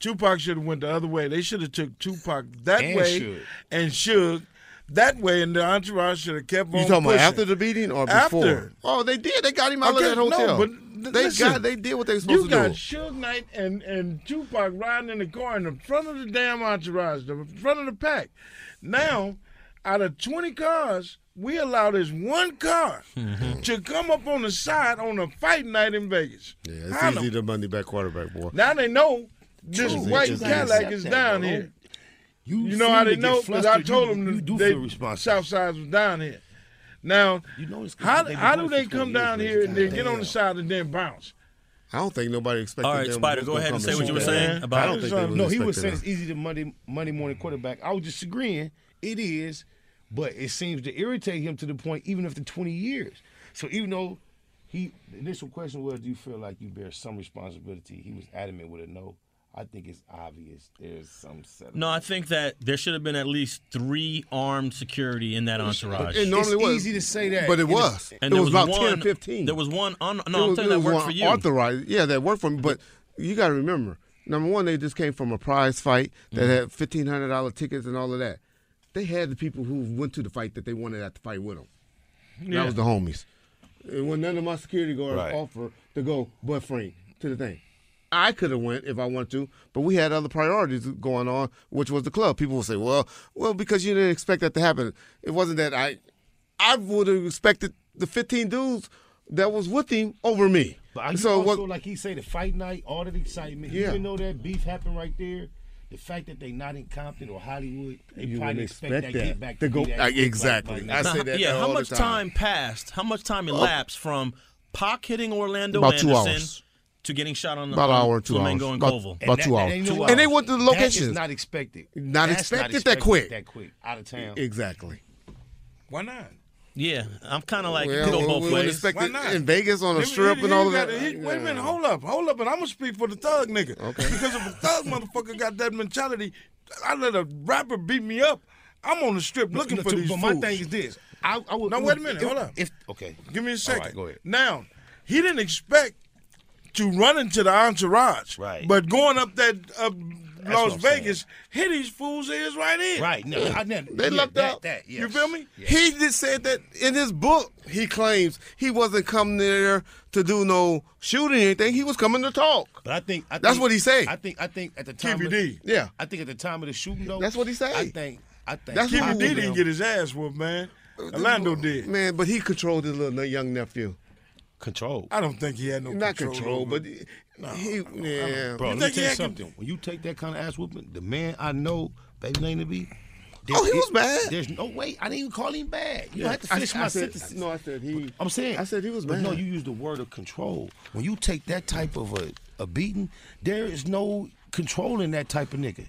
Tupac should have went the other way. They should have took Tupac that And way Suge. and Suge that way, and the entourage should have kept on. You talking about after the beating or before? After. Oh, they did. They got him out Okay, of that hotel. No, but th- they listen, got. They did what they were supposed to do. you got do. Suge Knight and and Tupac riding in the car in the front of the damn entourage, the front of the pack. Now, out of twenty cars, we allow this one car mm-hmm. to come up on the side on a fight night in Vegas. Yeah, it's How easy the- to money back quarterback, boy. Now they know this True. white Cadillac is down here. You, You know how they know? Because I told you, them you do they, feel. South Sides was down here. Now, You know how, they've how do they come down here and then get on the side and then bounce? I don't think nobody expected. All right, them Spider, go ahead and say what you were saying that. about- I don't think they No, he was saying it's easy to Monday Monday morning quarterback. I was disagreeing. It is, but it seems to irritate him to the point even after 20 years. So even though he, the initial question was, do you feel like you bear some responsibility? He was adamant with a no. I think it's obvious there's some setup. No, I think that there should have been at least three armed security in that entourage. It normally It's was easy to say that. but it And was. and it there was, was about one, ten or fifteen. There was one. Un, It no, I'm was- telling you that worked for one you. Authorized, yeah, that worked for me. But you got to remember, number one, they just came from a prize fight that Mm-hmm. had fifteen hundred dollar tickets and all of that. They had the people who went to the fight that they wanted at the fight with them. Yeah. That was the homies. It was none of my security guards Right. offer to go butt Frank to the thing. I could have went if I wanted to, but we had other priorities going on, which was the club. People will say, "Well, well, because you didn't expect that to happen." It wasn't that I, I would have expected the 15 dudes that was with him over me. But are so also, what? like he say, the fight night, all that excitement, Yeah. even though that beef happened right there, the fact that they not in Compton or Hollywood, they You probably expect, expect that, that get back to to, go- that like, exactly. like, I now- say that yeah, how all the much time. time passed? How much time oh. elapsed from Pac hitting Orlando About two hours. To getting shot on the About an on hour, two Flamingo hours. and About- Koval? about that- two hours. ain't Two hours. And they went to the That locations. is not expected. Not That's expected that quick. That quick. Out of town. Exactly. Why not? Yeah, I'm kind of like Well, it could go both wouldn't ways. expect Why not? in Vegas on a He- strip he- and all of that. he- wait a minute, hold up, hold up, and I'm gonna speak for the thug nigga. Okay. Because if a thug motherfucker got that mentality, I let a rapper beat me up. I'm on the strip looking no, for to- these But my thing is this. I, I would, Now, wait a minute, if, hold up. If, okay. Give me a second. right, go ahead. Now, he didn't expect to run into the entourage. Right. But going up that up what Las I'm saying. Vegas, hit these fools' ears right in. Right. No, I never, They yeah, lucked that, out. That, yes. You feel me? Yeah. He just said that in his book. He claims he wasn't coming there to do no shooting or anything. He was coming to talk. But I think I That's think- what he say. I think I think at the time of, Yeah. I think at the time of the shooting though. That's what he say. I think I think That's Keffe D he didn't get his ass whooped, man. Uh, Orlando did. Man, but he controlled his little young nephew. Control. I don't think he had no Not control. control, over but it. he, yeah. Bro, You let me tell you had something. When you take that kind of ass whooping, the man I know, baby Lane to be. Oh, he was bad. There's no way. I didn't even call him bad. You Yeah. have to I- finish I my said- sentences. No, I said he. I'm saying. I said he was but bad. no, you use the word of control. When you take that type of a, a beating, there is no controlling that type of nigga.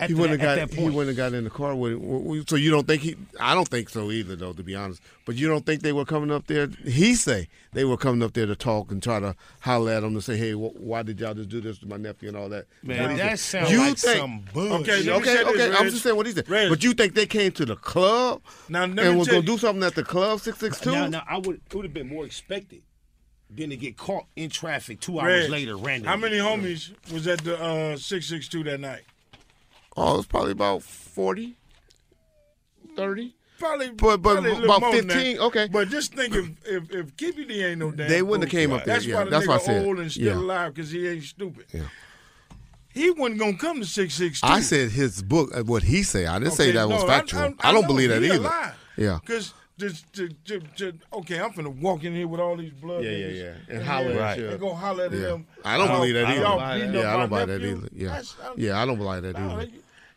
At, he the- wouldn't at have that got. He wouldn't have got in the car with. with- So you don't think he? I don't think so either, though. To be honest, but you don't think they were coming up there? He say they were coming up there to talk and try to holler at him to say, "Hey, wh- why did y'all just do this to my nephew and all that?" Man, What he that said. sounds You like think- some bullshit. Okay, let me Okay, this, okay. I'm just saying what he said. Reg. But you think they came to the club Now, let and was gonna you- do something at the club six six two? Now, now I would it would have been more expected than to get caught in traffic two hours Reg, later randomly. How many homies was at the uh, 662 that night? Oh, it's probably about 40, 30. Probably, But- but probably about 15, okay. But just think if if, if Keffe D ain't no damn, They wouldn't have fool, came up there, That's yeah, why the that's nigga what I said. old and still Yeah. alive because he ain't stupid. Yeah. He wasn't gonna come to six six two. I said his book, uh, what he say. I didn't say that was no, I- factual. I- I, I don't believe that either. alive. Yeah. Because just to, to, to, okay, I'm finna walk in here with all these blood. Yeah, yeah, yeah. And holler at then- you. And go holler at Yeah. him. I don't believe that either. y'all I beating yeah, I don't my buy that either. Yeah, yeah, I don't buy that either.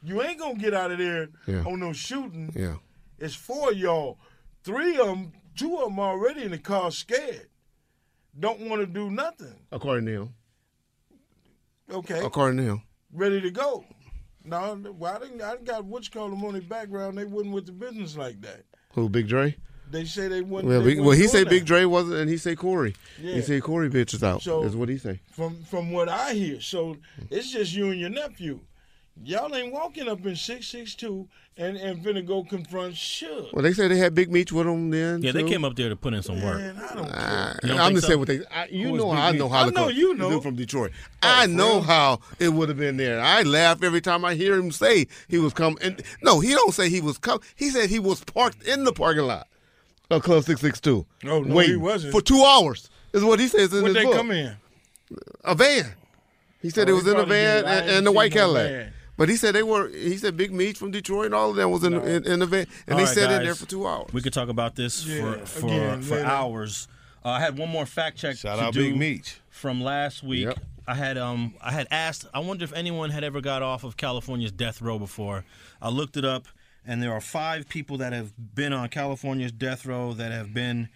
You- ain't gonna get out of there Yeah. on no shooting. Yeah. It's four of y'all. Three of them, two of them already in the car scared. Don't want to do nothing. According to him. Okay. According to him. Ready to go. No, well, I didn't. I done got what's called them on their background. They wasn't with the business like that. Who, Big Dre? They say they wouldn't. Well, they big, well, he said that. Big Dre wasn't, and he said Corey. Yeah. He said Corey bitches out. So- is what he say. From from what I hear, so it's just you and your nephew. Y'all ain't walking up in six six two and and finna go confront Suge. Well, they said they had Big Meech with them then. Yeah, they came up there to put in some work. Man, I don't Ah, care. You don't I'm think just so? saying what they. I, you know, Big I know how I know you know. From Detroit. I know for how it would have been there. I laugh every time I hear him say he was coming. And no, he don't say he was coming. He said he was parked in the parking lot of Club Six Six Two. Oh, no, he wasn't. for two hours. Is what he says in What his they book. come in? A van. He said Oh, it was in a van did. And, and the white no Cadillac. Van. But he said they were. He said Big Meech from Detroit and all of them was in in, in the van, and All they right, sat in there for two hours. We could talk about this Yeah, for for, again, for hours. Uh, I had one more fact check Shout to out do Big Meech. from last week. Yep. I had um I had asked. I wonder if anyone had ever got off of California's death row before. I looked it up, and there are five people that have been on California's death row that have been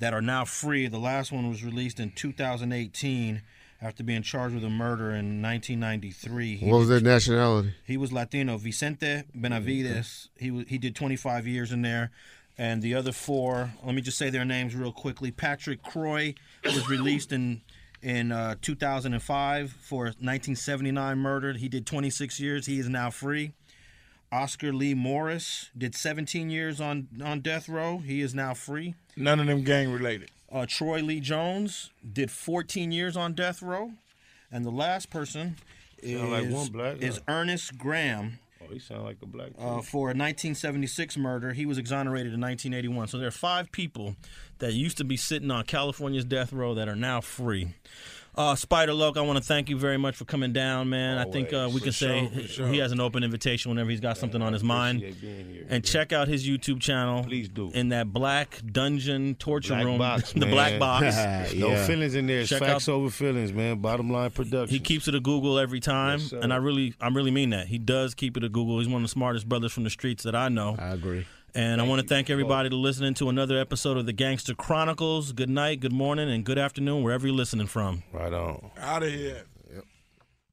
that are now free. The last one was released in 2018 after being charged with a murder in 1993. He What was their nationality? he was Latino. Vicente Benavides. He he did 25 years in there, and the other four. Let me just say their names real quickly. Patrick Croy was released in in uh, 2005 for 1979 murder. He did 26 years. He is now free. Oscar Lee Morris did 17 years on on death row. He is now free. None of them gang related. Uh, Troy Lee Jones did 14 years on death row, and the last person is, like is. Ernest Graham Oh, he sound like a black. uh, for a 1976 murder. He was exonerated in 1981. So there are five people that used to be sitting on California's death row that are now free. Uh, Spider Loc, I want to thank you very much for coming down, man. I think uh, we For can say sure, for sure. he has an open invitation whenever he's got something on his mind. Appreciate being here. And check out his YouTube channel. Please do. In that black dungeon torture Black room, box, the black box. No Yeah. feelings in there. It's Check facts out- over feelings, man. Bottom line production. He keeps it a Google every time, Yes, and I really, I really mean that. He does keep it a Google. He's one of the smartest brothers from the streets that I know. I agree. And I want to thank everybody to listening to another episode of the Gangster Chronicles. Good night, good morning, and good afternoon, wherever you're listening from. right on. Out of here.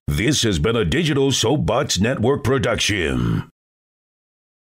This has been a Digital Soapbox Network production.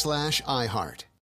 slash iHeart.